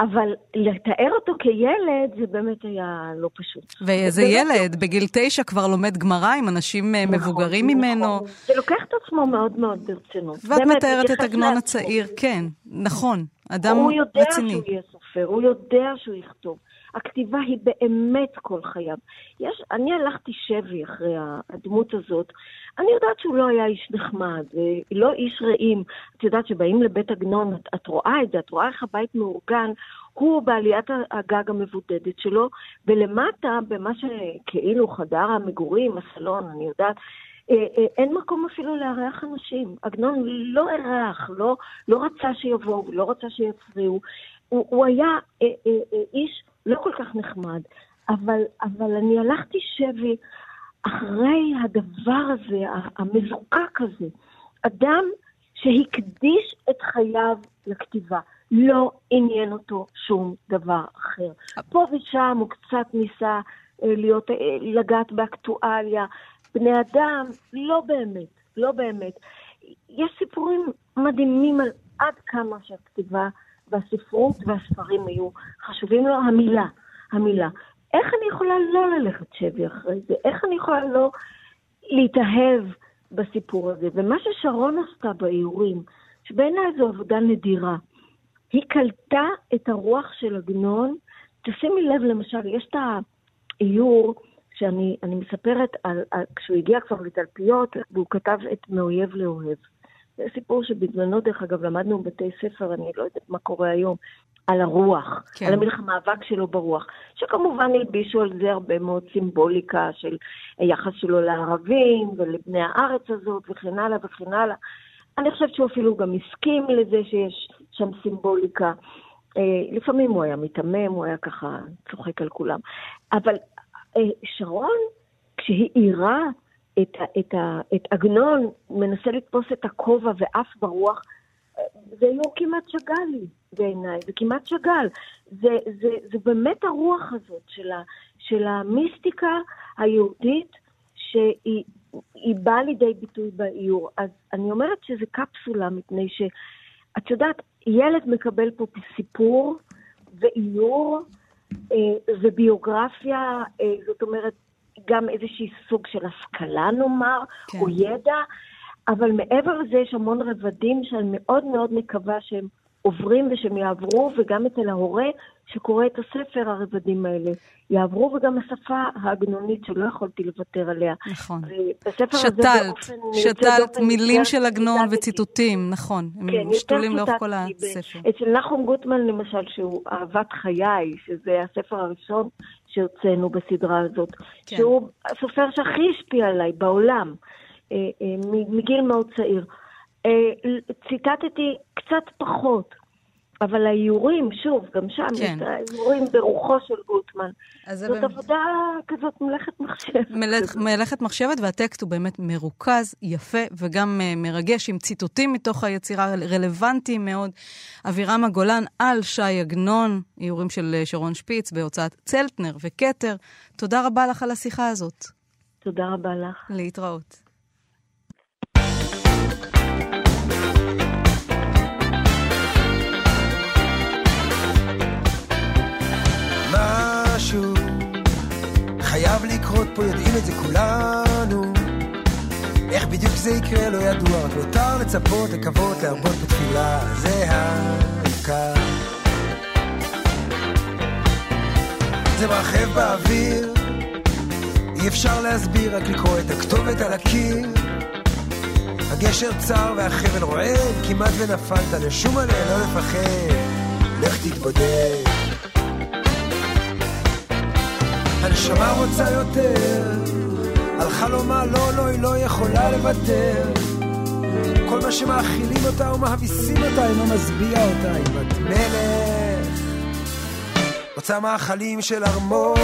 G: אבל לתאר אותו כילד זה באמת היה לא פשוט.
C: ואיזה
G: באמת
C: ילד, בגיל תשע כבר לומד גמרא עם אנשים אה,
G: נכון,
C: מבוגרים
G: נכון.
C: ממנו,
G: זה לוקח את עצמו מאוד מאוד ברצינות.
C: ואת
G: באמת,
C: מתארת את עגנון. הצעיר, כן, נכון, אדם
G: הוא יודע
C: רציני.
G: שהוא יהיה סופר, הוא יודע שהוא יכתוב. הכתיבה היא באמת כל חייו. יש, אני הלכתי שבי אחרי הדמות הזאת. אני יודעת שהוא לא היה איש נחמד, אה, לא איש רעים. את יודעת שבאים לבית עגנון, את, את רואה את זה, את רואה איך הבית מאורגן. הוא בעליית הגג המבודדת שלו, ולמטה, במה שכאילו חדר המגורים, הסלון, אני יודעת, אה, אה, אין מקום אפילו לארח אנשים. עגנון לא אירח, לא, לא רצה שיבואו, לא רצה שיפריעו. הוא, הוא היה אה, אה, אה, איש לא כל כך נחמד, אבל, אבל אני הלכתי שבי אחרי הדבר הזה, המזוקק הזה. אדם שהקדיש את חייו לכתיבה. לא עניין אותו שום דבר אחר. פה ושם הוא קצת ניסה אה, להיות, אה, לגעת באקטואליה. בני אדם, לא באמת, לא באמת. יש סיפורים מדהימים על עד כמה שהכתיבה והספרות והספרים היו חשובים לו, המילה, המילה. איך אני יכולה לא ללכת שבי אחרי זה? איך אני יכולה לא להתאהב בסיפור הזה? ומה ששרון עשתה באיורים, שבעיניי זו עבודה נדירה, היא קלטה את הרוח של עגנון. תשימי לב, למשל, יש את האיור שאני אני מספרת על, על, כשהוא הגיע כבר לתלפיות, והוא כתב את מאויב לאוהב. זה סיפור שבזמנו, דרך אגב, למדנו בבתי ספר, אני לא יודעת מה קורה היום, על הרוח,
C: כן.
G: על המאבק שלו ברוח, שכמובן הלבישו על זה הרבה מאוד סימבוליקה של היחס שלו לערבים ולבני הארץ הזאת וכן הלאה וכן הלאה. אני חושבת שהוא אפילו גם הסכים לזה שיש שם סימבוליקה. אה, לפעמים הוא היה מיתמם, הוא היה ככה צוחק על כולם. אבל אה, שרון, כשהיא עירה את, ה- את, את עגנון, מנסה לתפוס את הכובע ועף ברוח, זה איור כמעט שאגאלי בעיניי, זה כמעט שאגאל. זה, זה, זה באמת הרוח הזאת של, ה, של המיסטיקה היהודית, שהיא היא באה לידי ביטוי באיור. אז אני אומרת שזה קפסולה, מפני שאת יודעת, ילד מקבל פה סיפור ואיור אה, וביוגרפיה, אה, זאת אומרת, גם איזשהי סוג של השכלה נאמר,
C: כן.
G: או ידע, אבל מעבר לזה יש המון רבדים שאני מאוד מאוד מקווה שהם עוברים ושהם יעברו, וגם אצל ההורה שקורא את הספר, הרבדים האלה יעברו, וגם השפה העגנונית שלא יכולתי לוותר עליה.
C: נכון. שתלת, שתלת מילים של עגנון. וציטוטים, נכון. הם
G: כן, יותר
C: משתולים לאורך כל הספר.
G: אצל נחום גוטמן למשל, שהוא אהבת חיי, שזה הספר הראשון שהוצאנו בסדרה הזאת,
C: כן.
G: שהוא הסופר שהכי השפיע עליי בעולם, אה, אה, מגיל מאוד צעיר. אה, ציטטתי קצת פחות, אבל האיורים, שוב, גם שם
C: כן.
G: יש האיורים ברוחו של גוטמן. זאת
C: באמת-
G: עבודה כזאת מלאכת מחשב.
C: מלאכת- מלאכת מחשבת, והטקסט הוא באמת מרוכז, יפה וגם אה, מרגש, עם ציטוטים מתוך היצירה, רלוונטיים מאוד. אבירם הגולן על ש"י עגנון, איורים של אה, שרון שפיץ בהוצאת צלטנר וכתר. תודה רבה לך על השיחה הזאת.
G: תודה רבה לך.
C: להתראות.
I: לקרות פה, יודעים את זה כולנו. איך בדיוק זה יקרה לא ידוע, רק נותר לצפות, לקוות, להרבות בתפילה, זה העיקר. זה מרחב באוויר, אי אפשר להסביר, רק לקרוא את הכתובת על הקיר. הגשר צר והחבל רועד, כמעט ונפלת, לשום עליה לא לפחד, לך תתבודד. הנשמה רוצה יותר, על חלומה לא, לא, היא לא יכולה לוותר. כל מה שמאכילים אותה ומהביסים אותה אינו משביע אותה, היא בת מלך. רוצה מאכלים של ארמון.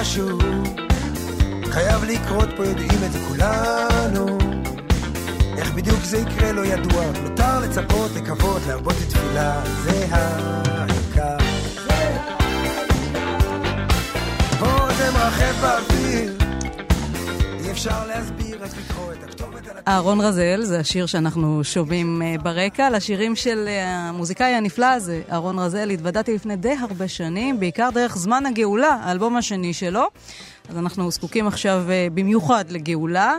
I: משהו חייב לקרות פה, יודעים את זה לצפות, לקוות, להרבות לתפילה, זה העיקר. פה זה באוויר, אי אפשר להסביר
C: אהרון רזל, זה השיר שאנחנו שומעים אה, ברקע, לשירים של אה, המוזיקאי הנפלא הזה, אהרון רזל, התוודעתי לפני די הרבה שנים, בעיקר דרך זמן הגאולה, האלבום השני שלו. אז אנחנו זקוקים עכשיו אה, במיוחד לגאולה.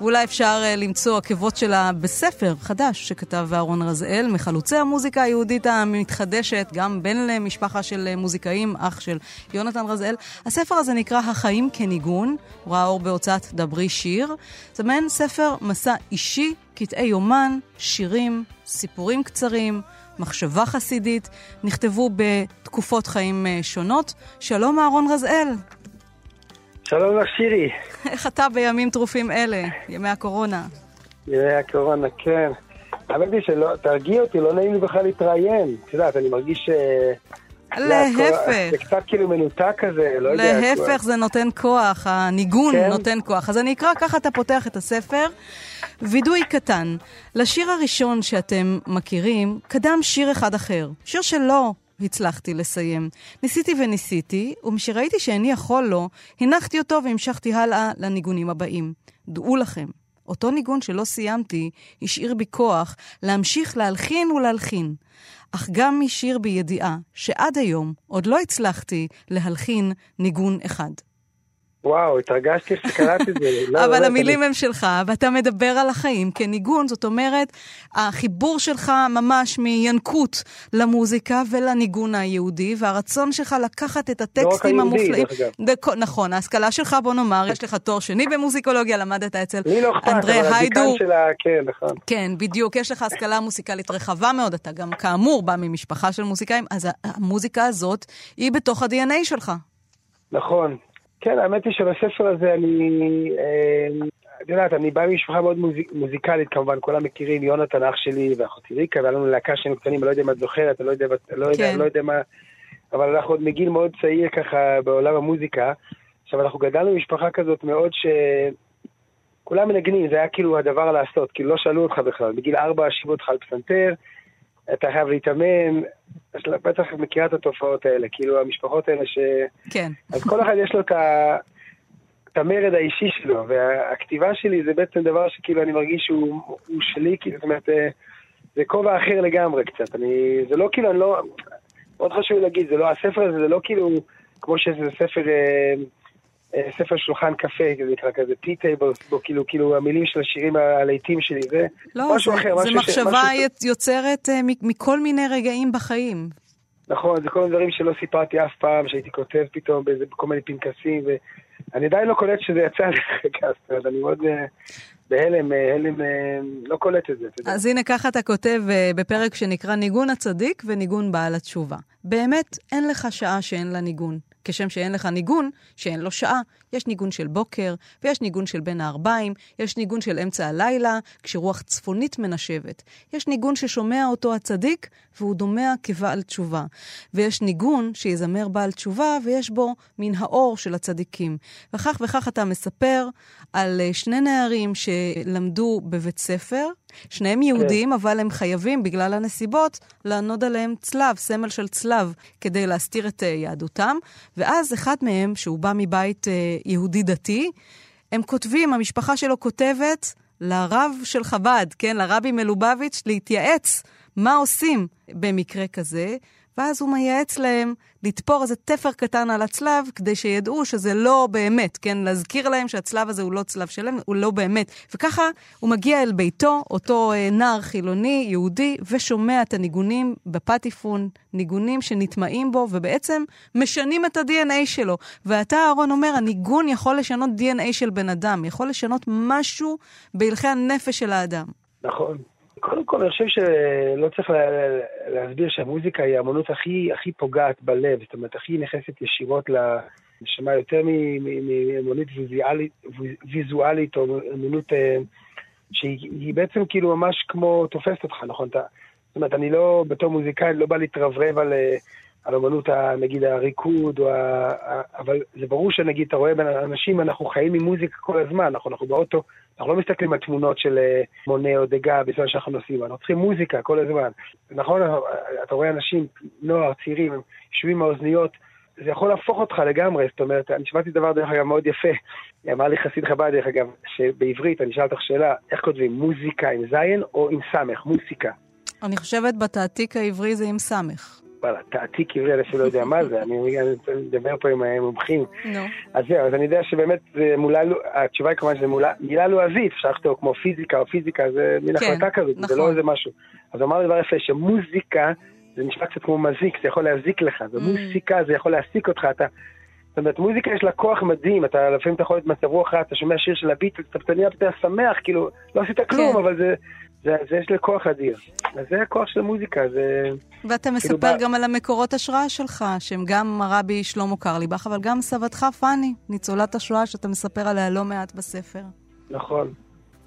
C: ואולי אפשר uh, למצוא עקבות שלה בספר חדש שכתב אהרון רזאל, מחלוצי המוזיקה היהודית המתחדשת, גם בן למשפחה של uh, מוזיקאים, אח של יונתן רזאל. הספר הזה נקרא החיים כניגון, הוא ראה אור בהוצאת דברי שיר. זה מעין ספר מסע אישי, קטעי יומן, שירים, סיפורים קצרים. מחשבה חסידית, נכתבו בתקופות חיים uh, שונות. שלום אהרון רזאל.
J: שלום לך שירי.
C: איך אתה בימים טרופים אלה, ימי הקורונה?
J: ימי הקורונה, כן. האמת היא שלא, תרגיע אותי, לא נעים לי בכלל להתראיין. את יודעת, אני מרגיש ש...
C: להפך.
J: זה קצת כאילו מנותק כזה, לא יודע.
C: להפך, זה נותן כוח, הניגון
J: כן?
C: נותן כוח. אז אני אקרא, ככה אתה פותח את הספר. וידוי קטן, לשיר הראשון שאתם מכירים, קדם שיר אחד אחר. שיר שלא הצלחתי לסיים. ניסיתי וניסיתי, ומשראיתי שאיני יכול לו, הנחתי אותו והמשכתי הלאה לניגונים הבאים. דעו לכם, אותו ניגון שלא סיימתי, השאיר בי כוח להמשיך להלחין ולהלחין. אך גם השאיר בי ידיעה שעד היום עוד לא הצלחתי להלחין ניגון אחד.
J: וואו, התרגשתי שקראתי את זה. לא,
C: אבל
J: באמת,
C: המילים
J: אני-
C: הם שלך, ואתה מדבר על החיים כניגון, זאת אומרת, החיבור שלך ממש מינקות למוזיקה ולניגון היהודי, והרצון שלך לקחת את הטקסטים
J: היהודי,
C: המופלאים.
J: דרך אגב.
C: נכון, ההשכלה שלך, בוא נאמר, יש לך תואר שני במוזיקולוגיה, למדת אצל
J: לא
C: אנדרי היידו.
J: שלה, כן, נכון.
C: כן, בדיוק, יש לך השכלה מוסיקלית רחבה מאוד, אתה גם כאמור בא ממשפחה של מוזיקאים, אז המוזיקה הזאת היא בתוך ה-DNA שלך.
J: נכון. כן, האמת היא שבספר הזה אני... אה, את יודעת, אני בא ממשפחה מאוד מוזיק, מוזיקלית, כמובן, כולם מכירים, יונתן אח שלי ואחותי ריקה, והיה לנו להקה שהיינו קטנים, אני לא יודע אם את זוכרת, אני לא יודע, לא יודע,
C: כן.
J: לא יודע מה, אבל אנחנו עוד מגיל מאוד צעיר ככה בעולם המוזיקה. עכשיו, אנחנו גדלנו במשפחה כזאת מאוד ש... כולם מנגנים, זה היה כאילו הדבר לעשות, כאילו לא שאלו אותך בכלל, בגיל ארבע השיבו אותך על פסנתר, אתה חייב להתאמן, אז בטח מכירה את התופעות האלה, כאילו המשפחות האלה ש...
C: כן.
J: אז כל אחד יש לו את, ה... את המרד האישי שלו, והכתיבה שלי זה בעצם דבר שכאילו אני מרגיש שהוא הוא שלי, כאילו, זאת אומרת, אה, זה כובע אחר לגמרי קצת. אני, זה לא כאילו, אני לא, מאוד חשוב להגיד, זה לא, הספר הזה זה לא כאילו, כמו שזה ספר, אה, ספר שולחן קפה, זה נקרא כזה, טי טייבל, כאילו, כאילו המילים של השירים הלהיטים שלי, זה
C: לא,
J: משהו
C: זה,
J: אחר.
C: זה
J: משהו ש-
C: מחשבה
J: משהו-
C: יוצרת אה, מ- מכל מיני רגעים בחיים.
J: נכון, זה כל מיני דברים שלא סיפרתי אף פעם, שהייתי כותב פתאום באיזה, בכל מיני פנקסים, ואני עדיין לא קולט שזה יצא זאת אומרת, אני מאוד אה, בהלם, אה, הלם, אה, לא קולט את זה.
C: אז הנה ככה אתה כותב אה, בפרק שנקרא ניגון הצדיק וניגון בעל התשובה. באמת, אין לך שעה שאין לה ניגון. כשם שאין לך ניגון שאין לו שעה. יש ניגון של בוקר, ויש ניגון של בין הערביים, יש ניגון של אמצע הלילה, כשרוח צפונית מנשבת. יש ניגון ששומע אותו הצדיק, והוא דומע כבעל תשובה. ויש ניגון שיזמר בעל תשובה, ויש בו מן האור של הצדיקים. וכך וכך אתה מספר על אה, שני נערים שלמדו בבית ספר, שניהם יהודים, אבל הם חייבים, בגלל הנסיבות, לענוד עליהם צלב, סמל של צלב, כדי להסתיר את אה, יהדותם. ואז אחד מהם, שהוא בא מבית אה, יהודי דתי, הם כותבים, המשפחה שלו כותבת לרב של חב"ד, כן, לרבי מלובביץ', להתייעץ מה עושים במקרה כזה, ואז הוא מייעץ להם לתפור איזה תפר קטן על הצלב, כדי שידעו שזה לא באמת, כן? להזכיר להם שהצלב הזה הוא לא צלב שלם, הוא לא באמת. וככה הוא מגיע אל ביתו, אותו אה, נער חילוני, יהודי, ושומע את הניגונים בפטיפון, ניגונים שנטמעים בו, ובעצם משנים את ה-DNA שלו. ואתה, אהרון, אומר, הניגון יכול לשנות DNA של בן אדם, יכול לשנות משהו בהלכי הנפש של האדם.
J: נכון. קודם כל, אני חושב שלא צריך לה- להסביר שהמוזיקה היא האמנות הכי, הכי פוגעת בלב, זאת אומרת, הכי נכנסת ישירות לנשמה, יותר מאמנות ויזואלית, ויזואלית או אמנות אה, שהיא היא בעצם כאילו ממש כמו תופסת אותך, נכון? אתה, זאת אומרת, אני לא, בתור מוזיקאי, לא בא להתרברב על, אה, על אמנות, נגיד, הריקוד, או ה, אבל זה ברור שנגיד, אתה רואה בין אנשים, אנחנו חיים עם מוזיקה כל הזמן, אנחנו, אנחנו באוטו, אנחנו לא מסתכלים על תמונות של אה, מונה או דגה בזמן שאנחנו נוסעים, אנחנו צריכים מוזיקה כל הזמן. נכון, אתה רואה אנשים, נוער, צעירים, הם יושבים האוזניות, זה יכול להפוך אותך לגמרי, זאת אומרת, אני שמעתי דבר דרך אגב מאוד יפה, אמר לי חסיד חב"ד דרך אגב, שבעברית, אני אשאל אותך שאלה, איך כותבים, מוזיקה עם זין או עם סמך, מוסיקה?
C: אני חושבת בתעתיק העברי זה עם סמך.
J: וואלה, תעתיק עברי, אני אפילו לא יודע מה זה, אני מדבר פה עם המומחים.
C: נו.
J: אז זהו, אז אני יודע שבאמת זה מולה, התשובה היא כמובן שזה מילה לועזית, אפשר לכתוב כמו פיזיקה או פיזיקה, זה מין
C: כן,
J: החלטה כזאת, זה
C: נכון.
J: לא איזה משהו. אז הוא אמר דבר יפה, שמוזיקה זה נשמע קצת כמו מזיק, זה יכול להזיק לך, ומוסיקה זה יכול להעסיק אותך, אתה... זאת אומרת, מוזיקה יש לה כוח מדהים, אתה לפעמים אתה יכול להיות במצב רוח רע, אתה שומע שיר של הביטלס, אתה נהיה יותר שמח, כאילו, לא עשית כלום,
C: כן.
J: אבל זה, זה, זה יש לה כוח אדיר. אז זה הכוח של המוזיקה, זה...
C: ואתה
J: כאילו
C: מספר
J: בא-
C: גם על המקורות השראה שלך, שהם גם הרבי שלמה קרליבך, אבל גם סבתך פאני, ניצולת השואה שאתה מספר עליה לא מעט בספר.
J: נכון.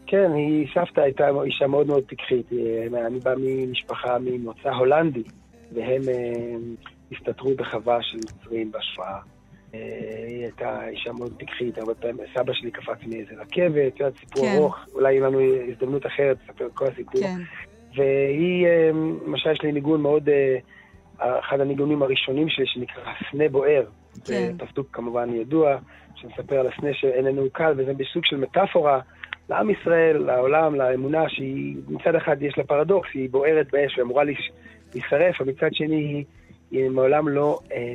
J: כן, היא, סבתא הייתה אישה מאוד מאוד פיקחית. אה, אני בא ממשפחה ממוצא הולנדי, והם אה, הסתתרו בחווה של נוצרים בשואה. אה, היא הייתה אישה מאוד פיקחית, הרבה פעמים סבא שלי קפץ מאיזה רכבת, את יודעת, סיפור
C: כן.
J: ארוך, אולי יהיה לנו הזדמנות אחרת לספר את כל הסיפור.
C: כן.
J: והיא, אה, למשל, יש לי ניגון מאוד, אה, אחד הניגונים הראשונים שלי, שנקרא סנה בוער.
C: כן.
J: זה פסוק כמובן ידוע, שמספר על הסנה שאיננו קל, וזה בסוג של מטאפורה לעם ישראל, לעולם, לאמונה, שהיא מצד אחד יש לה פרדוקס, היא בוערת באש ואמורה להישרף, אבל מצד שני היא, היא מעולם לא, אה,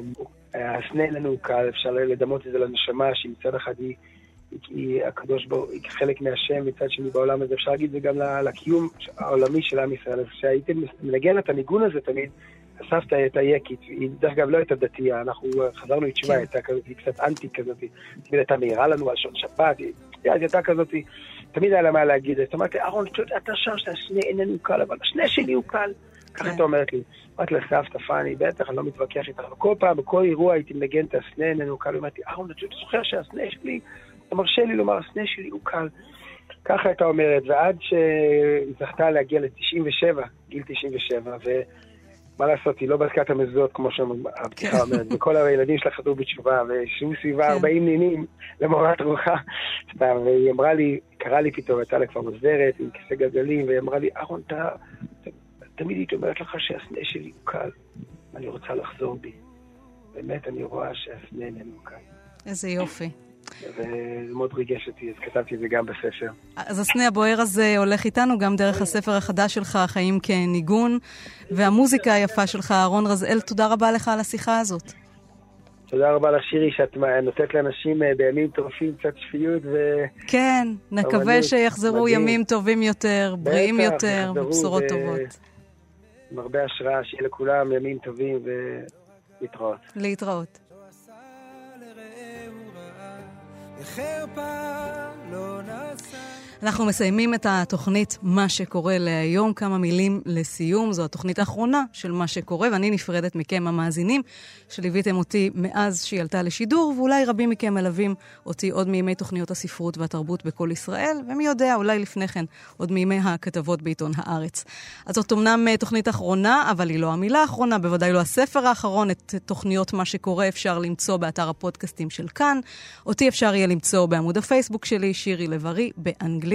J: הסנה איננו קל, אפשר לדמות את זה לנשמה, שהיא מצד אחד היא, היא, הקדוש ברוך היא חלק מהשם, מצד שני בעולם הזה, אפשר להגיד את זה גם לקיום העולמי של עם ישראל. אז כשהייתי מנגן את הניגון הזה תמיד, הסבתא הייתה יקית, היא דרך אגב לא הייתה דתייה, אנחנו חזרנו לתשובה,
C: כן.
J: הייתה כזאת, היא קצת אנטי כזאת, תמיד הייתה מעירה לנו על שעון שבת, היא הייתה כזאת, תמיד היה לה מה להגיד, אז אמרתי, אהרון, אתה שם שהסנה איננו קל, אבל הסנה שלי הוא קל. ככה
C: כן.
J: הייתה אומרת לי, אמרתי לסבתא פאני, בטח, אני לא מתווכח איתך, אבל כל פעם, בכל אירוע הייתי מנגן את הסנה איננו קל, אמרתי, אהרון, אתה זוכר שהסנה שלי, אתה מרשה לי לומר, הסנה שלי הוא קל. ככה הייתה אומרת, ועד שהיא זכתה להגיע ל-97, גיל 97, ומה לעשות, היא לא בדקה את המזוזות, כמו שהבדיחה אומרת, וכל הילדים שלה חזרו בתשובה, וישבו סביבה
C: כן.
J: 40 נינים למורת רוחה, סתם, והיא אמרה לי, קראה לי פתאום, הייתה לה כבר עוזרת עם כיסא גלגלים, והיא אמרה לי, אהרון, אתה... תמיד היא אומרת לך שהסנה שלי הוא קל, אני רוצה לחזור בי. באמת, אני רואה שהסנה איננו קל.
C: איזה יופי.
J: וזה מאוד ריגש אותי, אז כתבתי את זה גם בספר.
C: אז הסנה הבוער הזה הולך איתנו גם דרך הספר החדש שלך, חיים כניגון, והמוזיקה היפה שלך, אהרון רזאל, תודה רבה לך על השיחה הזאת.
J: תודה רבה לך, שירי, שאת נותנת לאנשים אה, בימים טורפים קצת שפיות, ו...
C: כן, נקווה שיחזרו
J: מדהים.
C: ימים טובים יותר, בריאים יותר, בשורות
J: ו-
C: טובות.
J: עם הרבה השראה, שיהיה לכולם ימים טובים ולהתראות.
C: להתראות.
I: לא
C: אנחנו מסיימים את התוכנית מה שקורה להיום. כמה מילים לסיום. זו התוכנית האחרונה של מה שקורה, ואני נפרדת מכם המאזינים, שליוויתם אותי מאז שהיא עלתה לשידור, ואולי רבים מכם מלווים אותי עוד מימי תוכניות הספרות והתרבות בכל ישראל, ומי יודע, אולי לפני כן, עוד מימי הכתבות בעיתון הארץ. אז זאת אמנם אה, תוכנית אחרונה, אבל היא לא המילה האחרונה, בוודאי לא הספר האחרון. את תוכניות מה שקורה אפשר למצוא באתר הפודקאסטים של כאן. אותי אפשר יהיה למצוא בעמוד הפייסבוק שלי, שירי לב-ארי, באנגלית.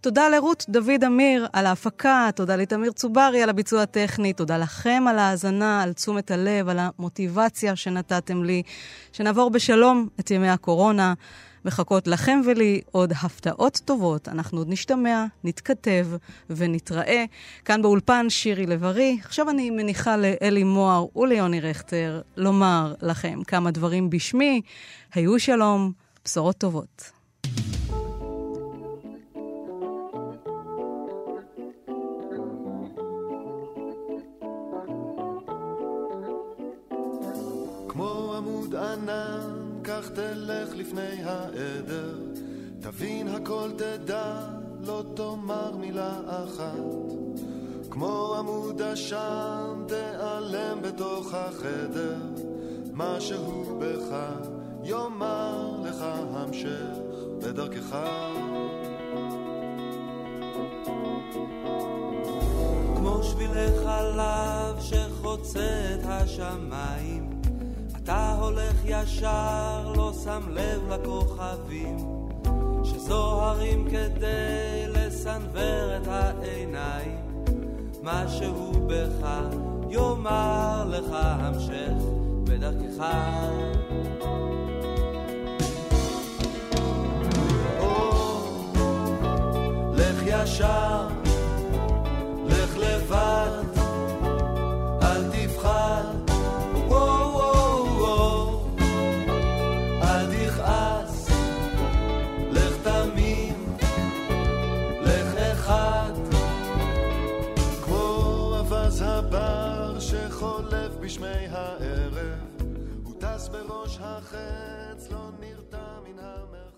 C: תודה לרות דוד אמיר על ההפקה, תודה לתמיר צוברי על הביצוע הטכני, תודה לכם על ההאזנה, על תשומת הלב, על המוטיבציה שנתתם לי. שנעבור בשלום את ימי הקורונה. מחכות לכם ולי עוד הפתעות טובות. אנחנו עוד נשתמע, נתכתב ונתראה. כאן באולפן שירי לב-ארי. עכשיו אני מניחה לאלי מוהר וליוני רכטר לומר לכם כמה דברים בשמי. היו שלום, בשורות טובות.
E: כמו עמוד ענן, כך תלך לפני העדר, תבין הכל תדע, לא תאמר מילה אחת. כמו עמוד עשן, תיעלם בתוך החדר, משהו בך יאמר לך המשך בדרכך.
K: כמו שבילי חלב שחוצה את השמיים הולך ישר, לא שם לב לכוכבים שזוהרים כדי לסנוור את העיניים. משהו בך יאמר לך המשך בדרכך.
L: או, לך ישר
M: בשמי הערב, הוא טס בראש החץ, לא נרתע מן המרחב.